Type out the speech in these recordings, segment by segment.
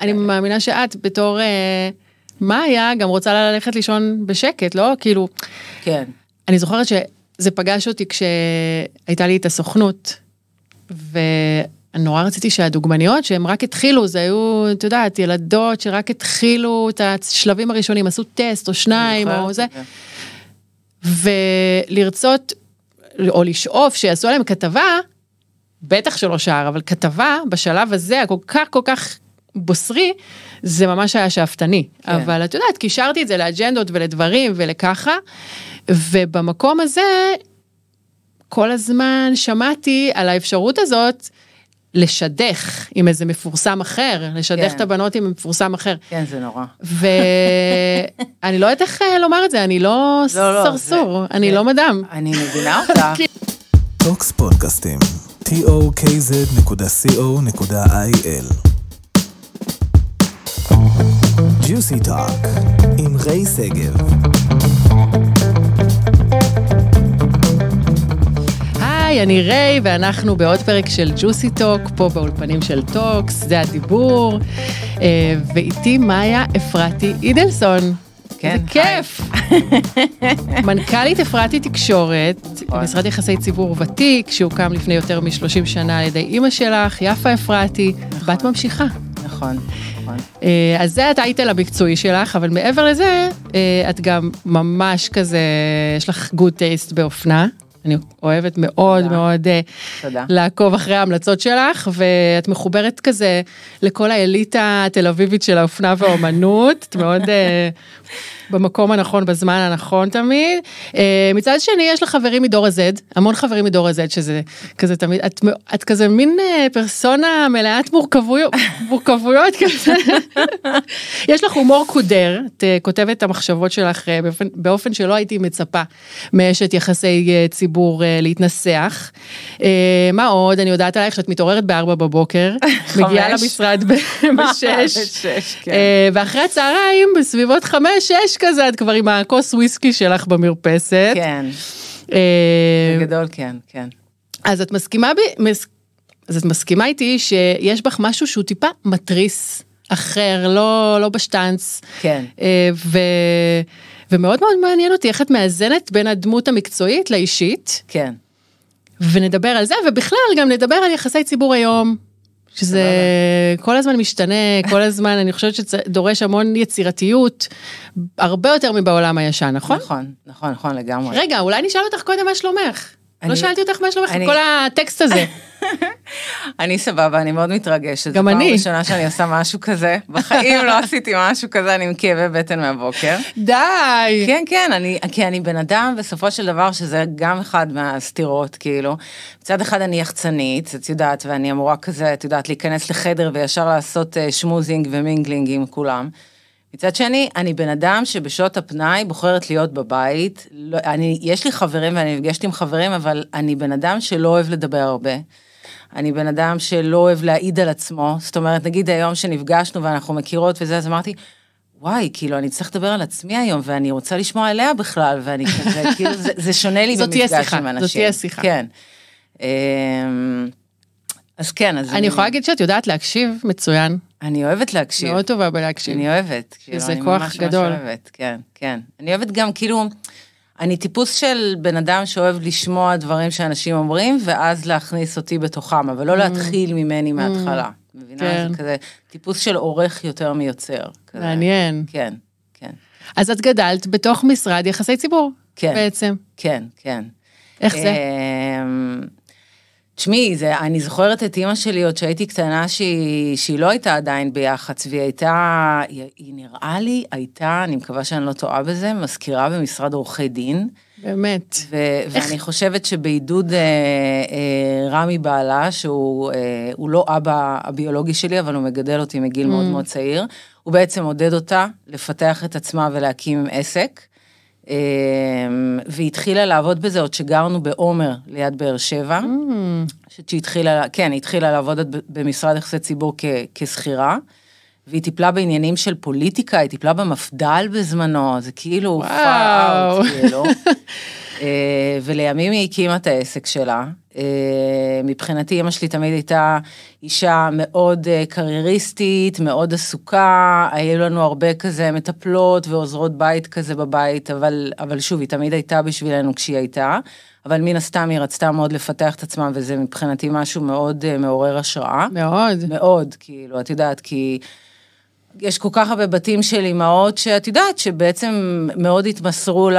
אני מאמינה שאת בתור אה, מאיה גם רוצה ללכת לישון בשקט, לא? כאילו, כן. אני זוכרת שזה פגש אותי כשהייתה לי את הסוכנות, ונורא רציתי שהדוגמניות שהם רק התחילו, זה היו, את יודעת, ילדות שרק התחילו את השלבים הראשונים, עשו טסט או שניים או זה, ולרצות או לשאוף שיעשו עליהם כתבה, בטח שלא שער, אבל כתבה בשלב הזה הכל כך כל כך בוסרי, זה ממש היה שאפתני. כן. אבל את יודעת, קישרתי את זה לאג'נדות ולדברים ולככה, ובמקום הזה, כל הזמן שמעתי על האפשרות הזאת לשדך עם איזה מפורסם אחר, לשדך כן. את הבנות עם מפורסם אחר. כן, זה נורא. ואני לא יודעת איך אה, לומר את זה, אני לא, לא, לא סרסור, זה, אני זה, לא מדם. אני מבינה אותך. Tokz פודקאסטים, tokz.co.il ג'וסי טוק עם ריי שגב היי, אני ריי, ואנחנו בעוד פרק של Juicy Talk, פה באולפנים של Tokz, זה הדיבור, אה, ואיתי מאיה אפרתי אידלסון. כן, זה כיף. מנכ"לית אפרתי תקשורת, נכון. משרד יחסי ציבור ותיק, שהוקם לפני יותר מ-30 שנה על ידי אימא שלך, יפה אפרתי, נכון. בת ממשיכה. נכון, נכון. אה, אז זה הטייטל המקצועי שלך, אבל מעבר לזה, אה, את גם ממש כזה, יש לך גוד טייסט באופנה. אני אוהבת מאוד תודה. מאוד אה, תודה. לעקוב אחרי ההמלצות שלך, ואת מחוברת כזה לכל האליטה התל אביבית של האופנה והאומנות, את מאוד במקום הנכון, בזמן הנכון תמיד. אה, מצד שני, יש לך חברים מדור ה-Z, המון חברים מדור ה-Z, שזה כזה תמיד, את, את כזה מין אה, פרסונה מלאת מורכבויות, מורכבויות כזה. יש לך הומור קודר, את אה, כותבת את המחשבות שלך באופן, באופן שלא הייתי מצפה מאשת יחסי ציבור להתנסח. מה עוד, אני יודעת עלייך שאת מתעוררת ב-4 בבוקר, מגיעה למשרד ב-6, כן. ואחרי הצהריים, בסביבות 5-6, כזה, את כבר עם הכוס וויסקי שלך במרפסת. כן. אה, בגדול כן, כן. אז את מסכימה בי, מס... אז את מסכימה איתי שיש בך משהו שהוא טיפה מתריס אחר, לא, לא בשטאנץ. כן. אה, ו... ומאוד מאוד מעניין אותי איך את מאזנת בין הדמות המקצועית לאישית. כן. ונדבר על זה, ובכלל גם נדבר על יחסי ציבור היום, שזה כל הזמן משתנה, כל הזמן, אני חושבת שדורש המון יצירתיות, הרבה יותר מבעולם הישן, נכון? נכון, נכון, נכון לגמרי. רגע, אולי נשאל אותך קודם מה שלומך. לא שאלתי אותך מה שלומך, כל הטקסט הזה. אני סבבה, אני מאוד מתרגשת. גם אני. זו פעם ראשונה שאני עושה משהו כזה. בחיים לא עשיתי משהו כזה, אני עם כאבי בטן מהבוקר. די. כן, כן, אני, כי אני בן אדם בסופו של דבר, שזה גם אחד מהסתירות, כאילו. מצד אחד אני יחצנית, את יודעת, ואני אמורה כזה, את יודעת, להיכנס לחדר וישר לעשות אה, schmoozing ו mingling עם כולם. מצד שני, אני בן אדם שבשעות הפנאי בוחרת להיות בבית. לא, אני, יש לי חברים ואני נפגשת עם חברים, אבל אני בן אדם שלא אוהב לדבר הרבה. אני בן אדם שלא אוהב להעיד על עצמו. זאת אומרת, נגיד היום שנפגשנו ואנחנו מכירות וזה, אז אמרתי, וואי, כאילו, אני צריך לדבר על עצמי היום, ואני רוצה לשמוע עליה בכלל, ואני כזה, כאילו, זה, זה שונה לי במפגש עם אנשים. זאת תהיה שיחה. כן. אמ, אז כן, אז... אני יכולה להגיד שאת יודעת להקשיב מצוין. אני אוהבת להקשיב. מאוד טובה בלהקשיב. אני אוהבת. כאילו, שזה כוח ממש גדול. אני ממש אוהבת, כן, כן. אני אוהבת גם, כאילו, אני טיפוס של בן אדם שאוהב לשמוע דברים שאנשים אומרים, ואז להכניס אותי בתוכם, אבל לא mm. להתחיל ממני מההתחלה. Mm. מבינה? כן. זה כזה טיפוס של עורך יותר מיוצר. כזה. מעניין. כן, כן. אז את גדלת בתוך משרד יחסי ציבור. כן. בעצם. כן, כן. איך זה? תשמעי, אני זוכרת את אימא שלי עוד שהייתי קטנה שהיא, שהיא לא הייתה עדיין ביח"צ, והיא הייתה, היא, היא נראה לי הייתה, אני מקווה שאני לא טועה בזה, מזכירה במשרד עורכי דין. באמת. ו- איך? ואני חושבת שבעידוד אה, אה, רמי בעלה, שהוא אה, לא אבא הביולוגי שלי, אבל הוא מגדל אותי מגיל mm. מאוד מאוד צעיר, הוא בעצם עודד אותה לפתח את עצמה ולהקים עסק. אמ, והיא התחילה לעבוד בזה עוד שגרנו בעומר ליד באר שבע. Mm. שהיא התחילה, כן, היא התחילה לעבוד במשרד יחסי ציבור כשכירה. והיא טיפלה בעניינים של פוליטיקה, היא טיפלה במפד"ל בזמנו, זה כאילו, וואו, כאילו. ולימים היא הקימה את העסק שלה. מבחינתי, אמא שלי תמיד הייתה אישה מאוד קרייריסטית, מאוד עסוקה, היו לנו הרבה כזה מטפלות ועוזרות בית כזה בבית, אבל, אבל שוב, היא תמיד הייתה בשבילנו כשהיא הייתה. אבל מן הסתם היא רצתה מאוד לפתח את עצמה, וזה מבחינתי משהו מאוד מעורר השראה. מאוד. מאוד, כאילו, את יודעת, כי יש כל כך הרבה בתים של אימהות שאת יודעת שבעצם מאוד התמסרו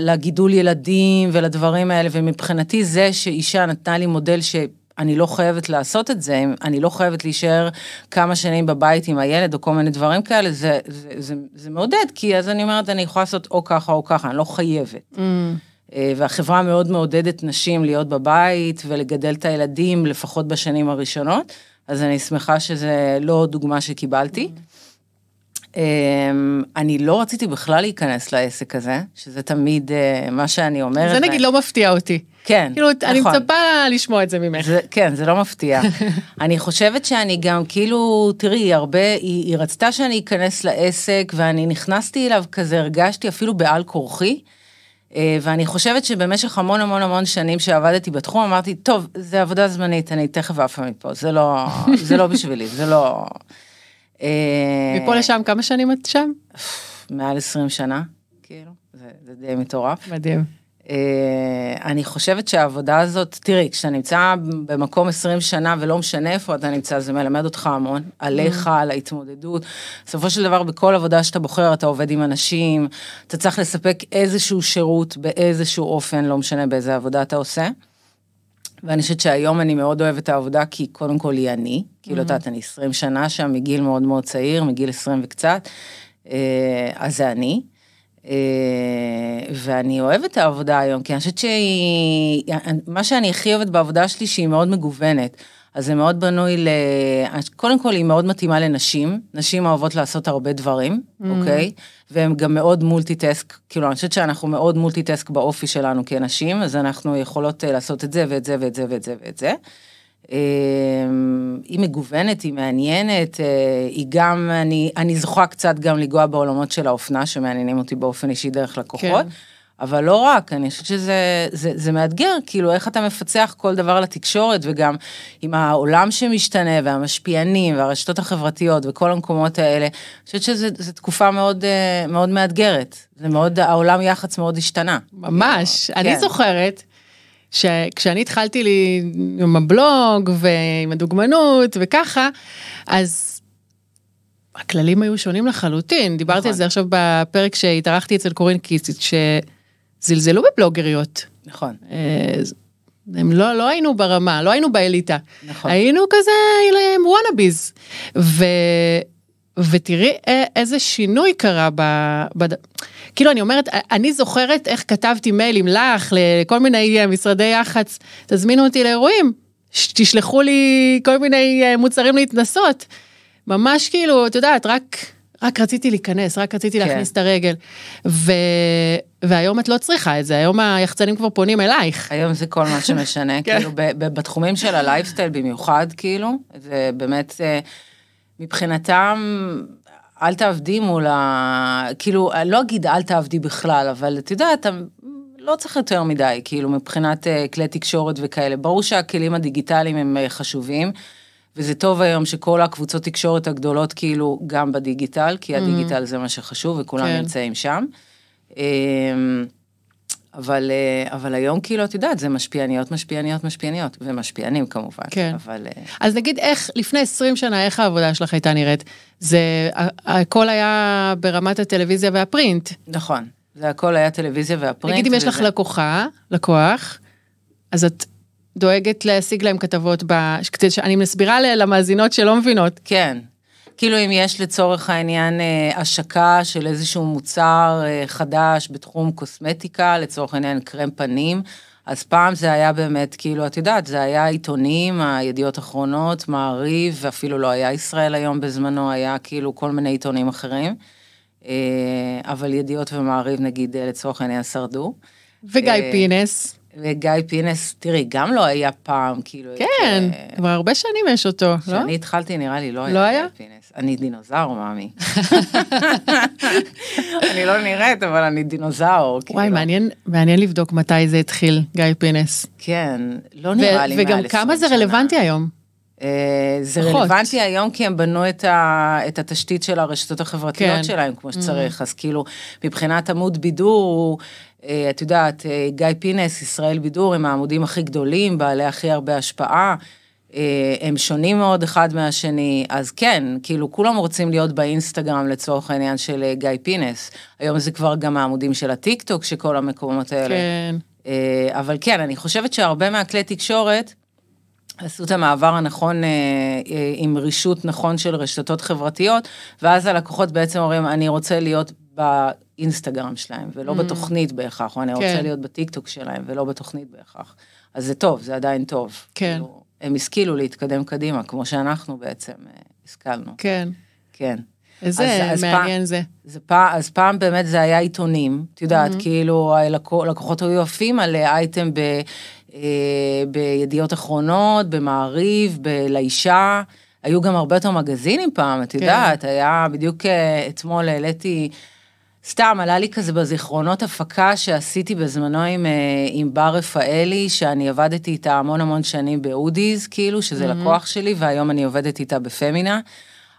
לגידול ילדים ולדברים האלה, ומבחינתי זה שאישה נתנה לי מודל ש... אני לא חייבת לעשות את זה, אני לא חייבת להישאר כמה שנים בבית עם הילד או כל מיני דברים כאלה, זה, זה, זה, זה מעודד, כי אז אני אומרת, אני יכולה לעשות או ככה או ככה, אני לא חייבת. Mm. אה, והחברה מאוד מעודדת נשים להיות בבית ולגדל את הילדים, לפחות בשנים הראשונות, אז אני שמחה שזה לא דוגמה שקיבלתי. אמ, אני לא רציתי בכלל להיכנס לעסק הזה, שזה תמיד אה, מה שאני אומרת. זה נגיד לא מפתיע אותי. כן, כאילו, נכון. אני מצפה לשמוע את זה ממך. זה, כן, זה לא מפתיע. אני חושבת שאני גם, כאילו, תראי, הרבה, היא, היא רצתה שאני אכנס לעסק, ואני נכנסתי אליו כזה, הרגשתי אפילו בעל כורחי. אה, ואני חושבת שבמשך המון המון המון שנים שעבדתי בתחום, אמרתי, טוב, זה עבודה זמנית, אני תכף עפה מפה, זה לא, זה לא בשבילי, זה לא... אה, מפה לשם, כמה שנים את שם? מעל 20 שנה, כאילו, זה, זה די מטורף. מדהים. אה, אני חושבת שהעבודה הזאת, תראי, כשאתה נמצא במקום 20 שנה ולא משנה איפה אתה נמצא, זה מלמד אותך המון, עליך, mm. על ההתמודדות. בסופו של דבר, בכל עבודה שאתה בוחר, אתה עובד עם אנשים, אתה צריך לספק איזשהו שירות באיזשהו אופן, לא משנה באיזה עבודה אתה עושה. ואני חושבת שהיום אני מאוד אוהבת את העבודה, כי קודם כל היא אני, כאילו, mm. את יודעת, אני 20 שנה שם, מגיל מאוד מאוד צעיר, מגיל 20 וקצת, אה, אז זה אני. אה, ואני אוהבת את העבודה היום, כי אני חושבת שהיא, מה שאני הכי אוהבת בעבודה שלי, שהיא מאוד מגוונת. אז זה מאוד בנוי ל... קודם כל, היא מאוד מתאימה לנשים. נשים אוהבות לעשות הרבה דברים, mm. אוקיי? והן גם מאוד מולטיטסק, כאילו, אני חושבת שאנחנו מאוד מולטיטסק באופי שלנו כנשים, אז אנחנו יכולות אה, לעשות את זה ואת זה ואת זה ואת זה ואת זה. אמ, היא מגוונת, היא מעניינת, אה, היא גם, אני, אני זוכה קצת גם לנגוע בעולמות של האופנה, שמעניינים אותי באופן אישי דרך לקוחות. כן. אבל לא רק, אני חושבת שזה זה, זה מאתגר, כאילו איך אתה מפצח כל דבר לתקשורת, וגם עם העולם שמשתנה, והמשפיענים, והרשתות החברתיות, וכל המקומות האלה, אני חושבת שזו תקופה מאוד, אה, מאוד מאתגרת. זה מאוד, העולם יח"צ מאוד השתנה. ממש, אני כן. זוכרת שכשאני התחלתי לי עם הבלוג ועם הדוגמנות וככה, אז הכללים היו שונים לחלוטין. דיברתי נכון. על זה עכשיו בפרק שהתארחתי אצל קורין קיציץ, שזלזלו בבלוגריות. נכון. אה, הם לא, לא היינו ברמה, לא היינו באליטה. נכון. היינו כזה וואנאביז. ו... ותראי איזה שינוי קרה ב... ב... כאילו אני אומרת, אני זוכרת איך כתבתי מיילים לך, לכל מיני משרדי יח"צ, תזמינו אותי לאירועים, תשלחו לי כל מיני אה, מוצרים להתנסות. ממש כאילו, את יודעת, רק, רק רציתי להיכנס, רק רציתי כן. להכניס את הרגל. ו... והיום את לא צריכה את זה, היום היחצנים כבר פונים אלייך. היום זה כל מה שמשנה, כן. כאילו בתחומים של הלייפסטייל במיוחד, כאילו, זה באמת... אה, מבחינתם, אל תעבדי מול ה... כאילו, אני לא אגיד אל תעבדי בכלל, אבל את יודעת, לא צריך יותר מדי, כאילו, מבחינת uh, כלי תקשורת וכאלה. ברור שהכלים הדיגיטליים הם uh, חשובים, וזה טוב היום שכל הקבוצות תקשורת הגדולות, כאילו, גם בדיגיטל, כי mm-hmm. הדיגיטל זה מה שחשוב, וכולם כן. נמצאים שם. Uh, אבל, אה, אבל היום כאילו, את יודעת, זה משפיעניות, משפיעניות, משפיעניות, ומשפיענים כמובן. כן. אבל... אה, אז נגיד איך, לפני 20 שנה, איך העבודה שלך הייתה נראית? זה, הכל היה ברמת הטלוויזיה והפרינט. נכון, זה הכל היה טלוויזיה והפרינט. נגיד אם יש לך לקוחה, לקוח, אז את דואגת להשיג להם כתבות, ב... אני מסבירה למאזינות שלא מבינות. כן, כאילו אם יש לצורך העניין אה, השקה של איזשהו מוצר אה, חדש בתחום קוסמטיקה, לצורך העניין קרם פנים, אז פעם זה היה באמת, כאילו, את יודעת, זה היה עיתונים, הידיעות אחרונות, מעריב, ואפילו לא היה ישראל היום בזמנו, היה כאילו כל מיני עיתונים אחרים. אה, אבל ידיעות ומעריב, נגיד, לצורך העניין, שרדו. וגיא פינס. וגיא פינס, תראי, גם לא היה פעם, כאילו... כן, את, כבר הרבה שנים יש אותו, לא? כשאני התחלתי, נראה לי, לא לא היה? גיא פינס. אני דינוזאור, מאמי. אני לא נראית, אבל אני דינוזאור. וואי, כאילו. מעניין, מעניין לבדוק מתי זה התחיל, גיא פינס. כן, לא נראה לי מעל 20 שנה. וגם כמה זה רלוונטי היום. אה, זה פחות. רלוונטי היום כי הם בנו את, ה, את התשתית של הרשתות החברתיות כן. שלהם כמו שצריך, אז כאילו מבחינת עמוד בידור, אה, את יודעת, אה, גיא פינס, ישראל בידור, הם העמודים הכי גדולים, בעלי הכי הרבה השפעה, אה, הם שונים מאוד אחד מהשני, אז כן, כאילו כולם רוצים להיות באינסטגרם לצורך העניין של אה, גיא פינס, היום זה כבר גם העמודים של הטיק טוק, שכל המקומות האלה. כן. אה, אבל כן, אני חושבת שהרבה מהכלי תקשורת עשו את המעבר הנכון אה, אה, עם רישות נכון של רשתות חברתיות, ואז הלקוחות בעצם אומרים, אני רוצה להיות באינסטגרם שלהם, ולא בתוכנית בהכרח, או אני רוצה Mm. כן. להיות בטיקטוק שלהם, ולא בתוכנית בהכרח. אז זה טוב, זה עדיין טוב. כן. כאילו, הם השכילו להתקדם קדימה, כמו שאנחנו בעצם אה, השכלנו. כן. כן. איזה אז- אז מעניין פעם- זה. זה פעם, אז פעם באמת זה היה עיתונים, את יודעת, Mm-hmm. כאילו הלקו- לקוחות היו עפים על אייטם ב, אה, בידיעות אחרונות, במעריב, ב- לאישה, היו גם הרבה יותר מגזינים פעם, את כן. יודעת, היה בדיוק אה, אתמול העליתי, סתם עלה לי כזה בזיכרונות הפקה שעשיתי בזמנו עם, אה, עם בר רפאלי, שאני עבדתי איתה המון המון שנים באודיז, כאילו, שזה Mm-hmm. לקוח שלי, והיום אני עובדת איתה בפמינה.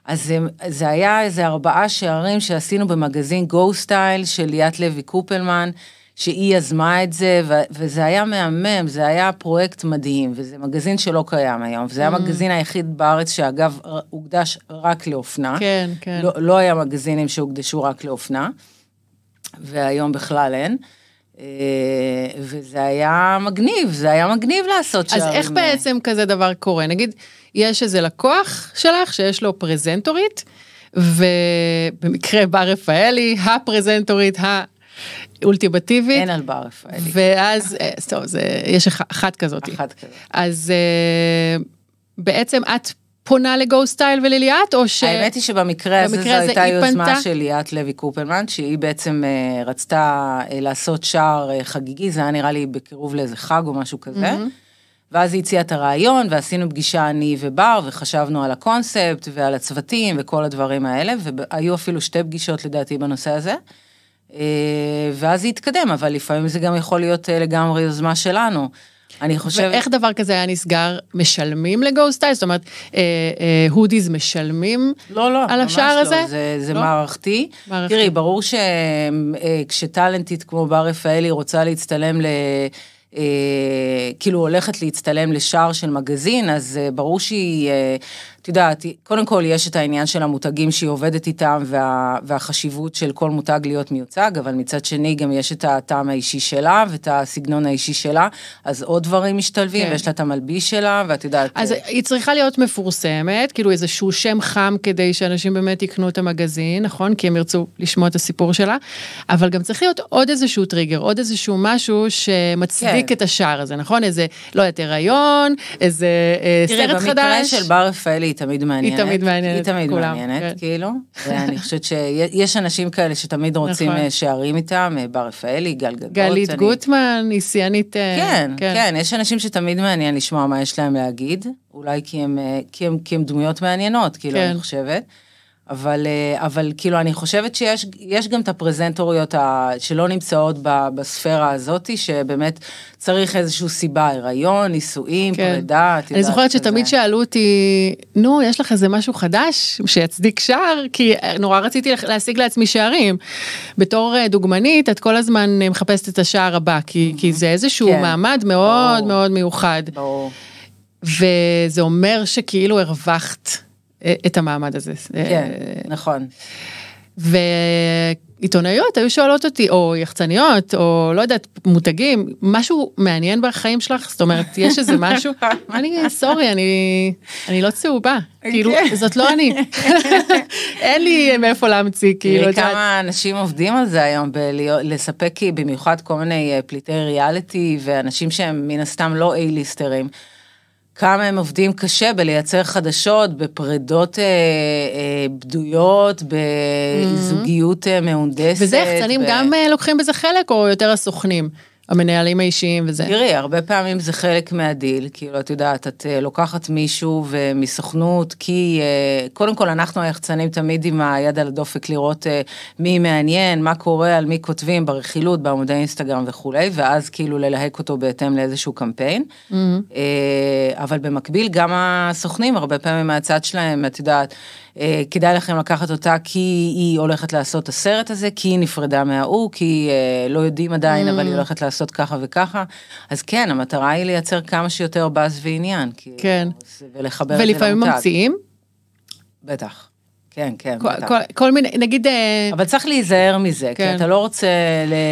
אז זה, זה היה איזה ארבעה שערים שעשינו במגזין גו סטייל של ליאת לוי קופלמן, שהיא יזמה את זה, ו- וזה היה מהמם, זה היה פרויקט מדהים, וזה מגזין שלא קיים היום, וזה היה Mm. המגזין היחיד בארץ שאגב הוקדש רק לאופנה. כן, כן. לא, לא היה מגזינים שהוקדשו רק לאופנה, והיום בכלל אין. אה, וזה היה מגניב, זה היה מגניב לעשות אז שערים. איך בעצם כזה דבר קורה? נגיד, יש איזה לקוח שלך שיש לו פרזנטורית, ובמקרה בר רפאלי, הפרזנטורית האולטימטיבית, אין על בר רפאלי. ואז, אה, טוב, זה, יש אח- אחת כזאת. אחת כזאת. אז אה, בעצם את פונה לגו סטייל ולליאת, או ש... האמת היא שבמקרה הזה זו הייתה יוזמה פנתה? של ליאת לוי קופלמן, שהיא בעצם אה, רצתה אה, לעשות שער אה, חגיגי, זה היה נראה לי בקירוב לאיזה חג או משהו כזה. ואז היא הציעה את הרעיון, ועשינו פגישה אני ובר, וחשבנו על הקונספט ועל הצוותים וכל הדברים האלה, והיו אפילו שתי פגישות לדעתי בנושא הזה. אה, ואז זה התקדם, אבל לפעמים זה גם יכול להיות אה, לגמרי יוזמה שלנו. אני חושבת... ואיך דבר כזה היה נסגר? משלמים לגו סטייל? זאת אומרת, אה, אה, הודיז משלמים לא, לא, על ממש השער לא, הזה? זה, זה לא? מערכתי. מערכתי. תראי, ברור שכשטאלנטית כמו בר רפאלי רוצה להצטלם ל... אה, כאילו הולכת להצטלם לשער של מגזין, אז אה, ברור שהיא, אה, את יודעת, קודם כל יש את העניין של המותגים שהיא עובדת איתם וה, והחשיבות של כל מותג להיות מיוצג, אבל מצד שני גם יש את הטעם האישי שלה ואת הסגנון האישי שלה, אז עוד דברים משתלבים, כן. ויש לה את המלביש שלה, ואת יודעת... אז אה, היא צריכה להיות מפורסמת, כאילו איזשהו שם חם כדי שאנשים באמת יקנו את המגזין, נכון? כי הם ירצו לשמוע את הסיפור שלה, אבל גם צריך להיות עוד איזשהו טריגר, עוד איזשהו משהו שמצדיק כן. את השער הזה, נכון? איזה, לא יודעת, הריון, איזה אה, תראי, סרט במקרה חדש. של בר רפאלי היא תמיד מעניינת. תמיד מעניינת היא תמיד כולם, מעניינת, כן. כאילו. ואני חושבת שיש אנשים כאלה שתמיד רוצים נכון. אה, שערים איתם, אה, בר רפאלי, גל גדות. גלית אני- גוטמן, היא שיאנית... אה, כן, כן, יש אנשים שתמיד מעניין לשמוע מה יש להם להגיד, אולי כי הם, כי הם, כי הם דמויות מעניינות, כאילו, כן. אני חושבת. אבל, אה, אבל כאילו, אני חושבת שיש יש גם את הפרזנטוריות ה- שלא נמצאות ב- בספירה הזאת, שבאמת צריך איזושהי סיבה, הריון, נישואים, כן. פרידה, את אני יודעת, זוכרת כזה. שתמיד שאלו אותי, נו, יש לך איזה משהו חדש שיצדיק שער? כי נורא רציתי להשיג לעצמי שערים. בתור אה, דוגמנית, את כל הזמן אה, מחפשת את השער הבא, כי, כי זה איזשהו כן. מעמד מאוד ברור. מאוד מיוחד. ברור. וזה אומר שכאילו הרווחת אה, את המעמד הזה. כן, נכון. ועיתונאיות היו שואלות אותי, או יחצניות, או לא יודעת, מותגים, משהו מעניין בחיים שלך? זאת אומרת, יש איזה משהו? אני, סורי, אני, אני לא צהובה. כאילו, כן. זאת לא אני. אין לי מאיפה להמציא, כאילו, את יודעת. כמה אנשים עובדים על זה היום, לספק במיוחד כל מיני אה, פליטי ריאליטי ואנשים שהם מן הסתם לא אייליסטרים. כמה הם עובדים קשה בלייצר חדשות, בפרידות אה, אה, בדויות, בזוגיות אה, מהונדסת. וזה יחצנים ב- גם אה, לוקחים בזה חלק, או יותר הסוכנים? המנהלים האישיים וזה. תראי, הרבה פעמים זה חלק מהדיל, כאילו, את יודעת, את אה, לוקחת מישהו ומסוכנות, כי אה, קודם כל אנחנו היחצנים תמיד עם היד על הדופק לראות אה, מי מעניין, מה קורה, על מי כותבים, ברכילות, בעמודי אינסטגרם וכולי, ואז כאילו ללהק אותו בהתאם לאיזשהו קמפיין. Mm-hmm. אבל במקביל, גם הסוכנים, הרבה פעמים מהצד שלהם, את יודעת, כדאי לכם לקחת אותה כי היא הולכת לעשות את הסרט הזה, כי היא נפרדה מההוא, כי אה, לא יודעים עדיין, mm. אבל היא הולכת לעשות ככה וככה. אז כן, המטרה היא לייצר כמה שיותר באז ועניין. כן. ולחבר את זה למותג. ולפעמים ממציאים? בטח. כן, כן, כל, כל, כל מיני, נגיד... אה, אבל צריך להיזהר מזה, כן. כי אתה לא רוצה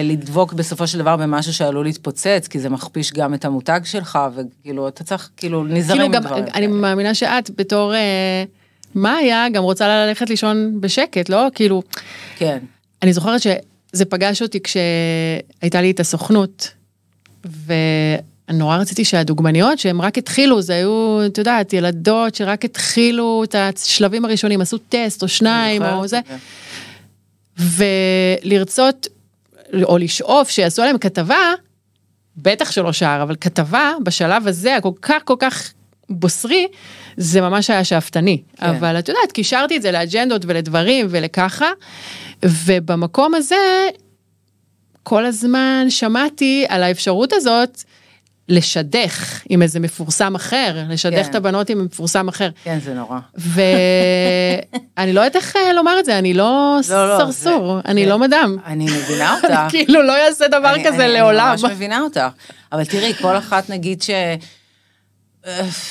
לדבוק בסופו של דבר במשהו שעלול להתפוצץ, כי זה מכפיש גם את המותג שלך, וכאילו, אתה צריך, כאילו, נזהרים כאילו מדברים. אני מאמינה שאת, בתור... אה, מה היה? גם רוצה ללכת לישון בשקט, לא? כאילו... כן. אני זוכרת שזה פגש אותי כשהייתה לי את הסוכנות, ונורא רציתי שהדוגמניות שהם רק התחילו, זה היו, את יודעת, ילדות שרק התחילו את השלבים הראשונים, עשו טסט או שניים או זה, ולרצות, או לשאוף שיעשו עליהם כתבה, בטח שלא שער, אבל כתבה בשלב הזה הכל כך כל כך בוסרי, זה ממש היה שאפתני. כן. אבל את יודעת, קישרתי את זה לאג'נדות ולדברים ולככה, ובמקום הזה, כל הזמן שמעתי על האפשרות הזאת לשדך עם איזה מפורסם אחר, לשדך כן. את הבנות עם מפורסם אחר. כן, זה נורא. ואני לא יודעת איך אה, לומר את זה, אני לא, לא, לא סרסור, זה, אני זה, לא מדם. אני מבינה אותך. כאילו לא אעשה דבר אני, כזה אני, לעולם. אני ממש מבינה אותך. אבל תראי, כל אחת נגיד ש...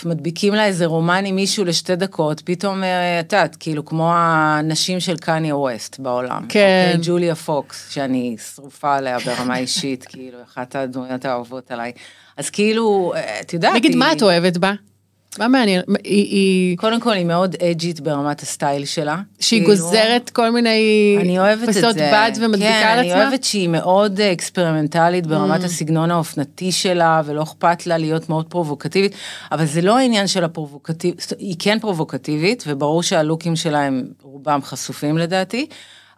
מדביקים לה איזה רומן עם מישהו לשתי דקות, פתאום, אה, את יודעת, כאילו כמו הנשים של קניה ווסט בעולם. כן. אוקיי, ג'וליה פוקס, שאני שרופה עליה ברמה אישית, כאילו, אחת הדמויות האהובות עליי. אז כאילו, אה, את יודעת... נגיד, היא... מה את אוהבת בה? מה מעניין? היא, היא... קודם כל היא מאוד אג'ית ברמת הסטייל שלה. שהיא כאילו... גוזרת כל מיני אני אוהבת את זה. בד ומדביקה כן, על עצמה? כן, אני אוהבת שהיא מאוד אקספרימנטלית ברמת mm. הסגנון האופנתי שלה, ולא אכפת לה להיות מאוד פרובוקטיבית, אבל זה לא העניין של הפרובוקטיבית, היא כן פרובוקטיבית, וברור שהלוקים שלה הם רובם חשופים לדעתי.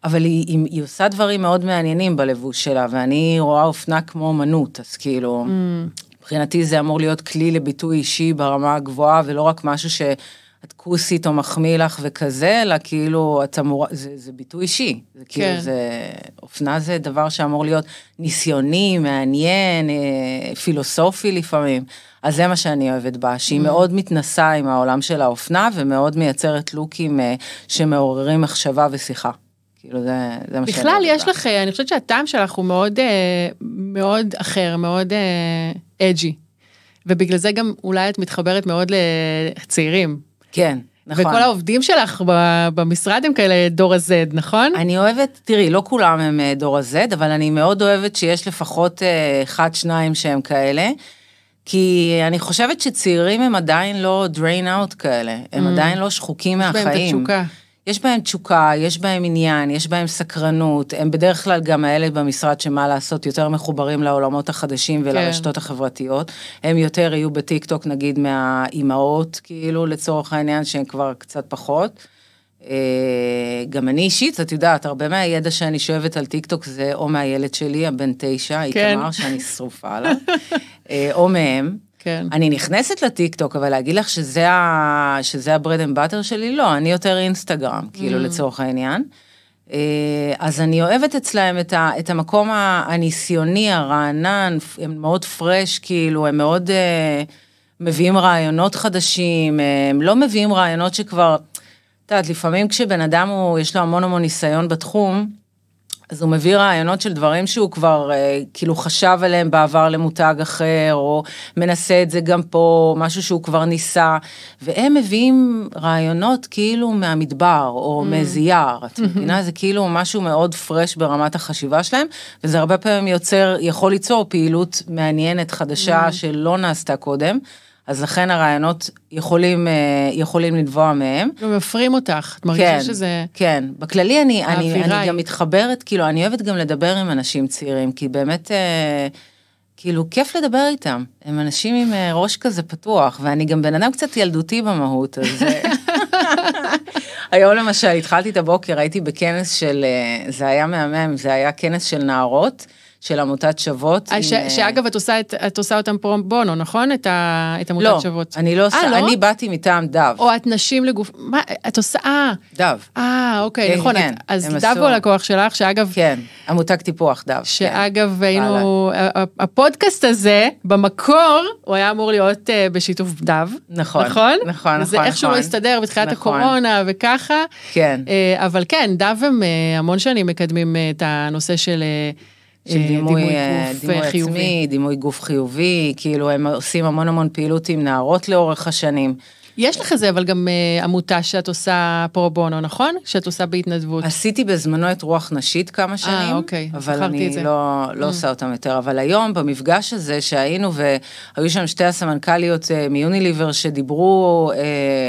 אבל היא, היא, היא עושה דברים מאוד מעניינים בלבוש שלה, ואני רואה אופנה כמו אמנות, אז כאילו, mm. מבחינתי זה אמור להיות כלי לביטוי אישי ברמה הגבוהה, ולא רק משהו שאת כוסית או מחמיא לך וכזה, אלא כאילו את אמורה, זה, זה ביטוי אישי. זה כאילו, כן. כאילו זה, אופנה זה דבר שאמור להיות ניסיוני, מעניין, אה, פילוסופי לפעמים. אז זה מה שאני אוהבת בה, שהיא mm. מאוד מתנסה עם העולם של האופנה, ומאוד מייצרת לוקים אה, שמעוררים מחשבה ושיחה. כאילו זה, זה מה שאני בכלל יש לך, אה, אני חושבת שהטעם שלך הוא מאוד, מאוד אחר, מאוד אג'י. ובגלל זה גם אולי את מתחברת מאוד לצעירים. כן, נכון. וכל העובדים שלך במשרד הם כאלה דור ה-Z, נכון? אני אוהבת, תראי, לא כולם הם אה, דור ה-Z, אבל אני מאוד אוהבת שיש לפחות אה, אחד, שניים שהם כאלה. כי אני חושבת שצעירים הם עדיין לא drain out כאלה, הם mm. עדיין לא שחוקים מהחיים. יש בהם את התשוקה. יש בהם תשוקה, יש בהם עניין, יש בהם סקרנות, הם בדרך כלל גם האלה במשרד שמה לעשות, יותר מחוברים לעולמות החדשים ולרשתות כן. החברתיות. הם יותר יהיו בטיק טוק נגיד מהאימהות, כאילו לצורך העניין, שהם כבר קצת פחות. אה, גם אני אישית, את יודעת, הרבה מהידע שאני שואבת על טיק טוק זה או מהילד שלי, הבן תשע, כן. איתמר, שאני שרופה עליו, אה, או מהם. כן. אני נכנסת לטיק טוק, אבל להגיד לך שזה, ה... שזה ה bread and butter שלי? לא, אני יותר אינסטגרם, כאילו ממ. לצורך העניין. אה, אז אני אוהבת אצלהם את, ה, את המקום הניסיוני, הרענן, הם מאוד fresh, כאילו, הם מאוד אה, מביאים רעיונות חדשים, הם לא מביאים רעיונות שכבר, את יודעת, לפעמים כשבן אדם הוא, יש לו המון המון ניסיון בתחום, אז הוא מביא רעיונות של דברים שהוא כבר אה, כאילו חשב עליהם בעבר למותג אחר, או מנסה את זה גם פה, משהו שהוא כבר ניסה, והם מביאים רעיונות כאילו מהמדבר, או mm. מאיזה יער, את מבינה? זה כאילו משהו מאוד פרש ברמת החשיבה שלהם, וזה הרבה פעמים יוצר, יכול ליצור פעילות מעניינת, חדשה, mm. שלא נעשתה קודם. אז לכן הרעיונות יכולים, אה, יכולים לנבוע מהם. ומפרים אותך, את מרגישה כן, שזה... כן, בכללי אני, אני, אני גם מתחברת, כאילו, אני אוהבת גם לדבר עם אנשים צעירים, כי באמת, אה, כאילו, כיף לדבר איתם. הם אנשים עם אה, ראש כזה פתוח, ואני גם בן אדם קצת ילדותי במהות, אז... היום למשל, התחלתי את הבוקר, הייתי בכנס של, זה היה מהמם, זה היה כנס של נערות. של עמותת שוות. ש, עם, שאגב, את עושה, את, את עושה אותם פרו בונו, נכון? את, ה, את עמותת לא, שוות. לא, אני לא עושה, לא? אני באתי מטעם דב. או את נשים לגוף, מה, את עושה, אה. דב. אה, אוקיי, כן, נכון. כן, את, אז דב הוא הלקוח שלך, שאגב... כן, עמותת טיפוח דב. כן. שאגב, כן. היינו, הפודקאסט הזה, במקור, הוא היה אמור להיות בשיתוף דב. נכון, נכון, נכון, זה איכשהו נכון. הסתדר בתחילת נכון. הקורונה וככה. כן. אבל כן, דב הם המון שנים מקדמים את הנושא של... של דימוי, דימוי גוף דימוי חיובי. עצמי, דימוי גוף חיובי, כאילו הם עושים המון המון פעילות עם נערות לאורך השנים. יש לך זה, אבל גם uh, עמותה שאת עושה פרו בונו, נכון? שאת עושה בהתנדבות. עשיתי בזמנו את רוח נשית כמה שנים, 아, אוקיי, אבל אני לא, לא mm. עושה אותם יותר. אבל היום, במפגש הזה שהיינו, והיו שם שתי הסמנכ"ליות uh, מיוניליבר שדיברו, uh,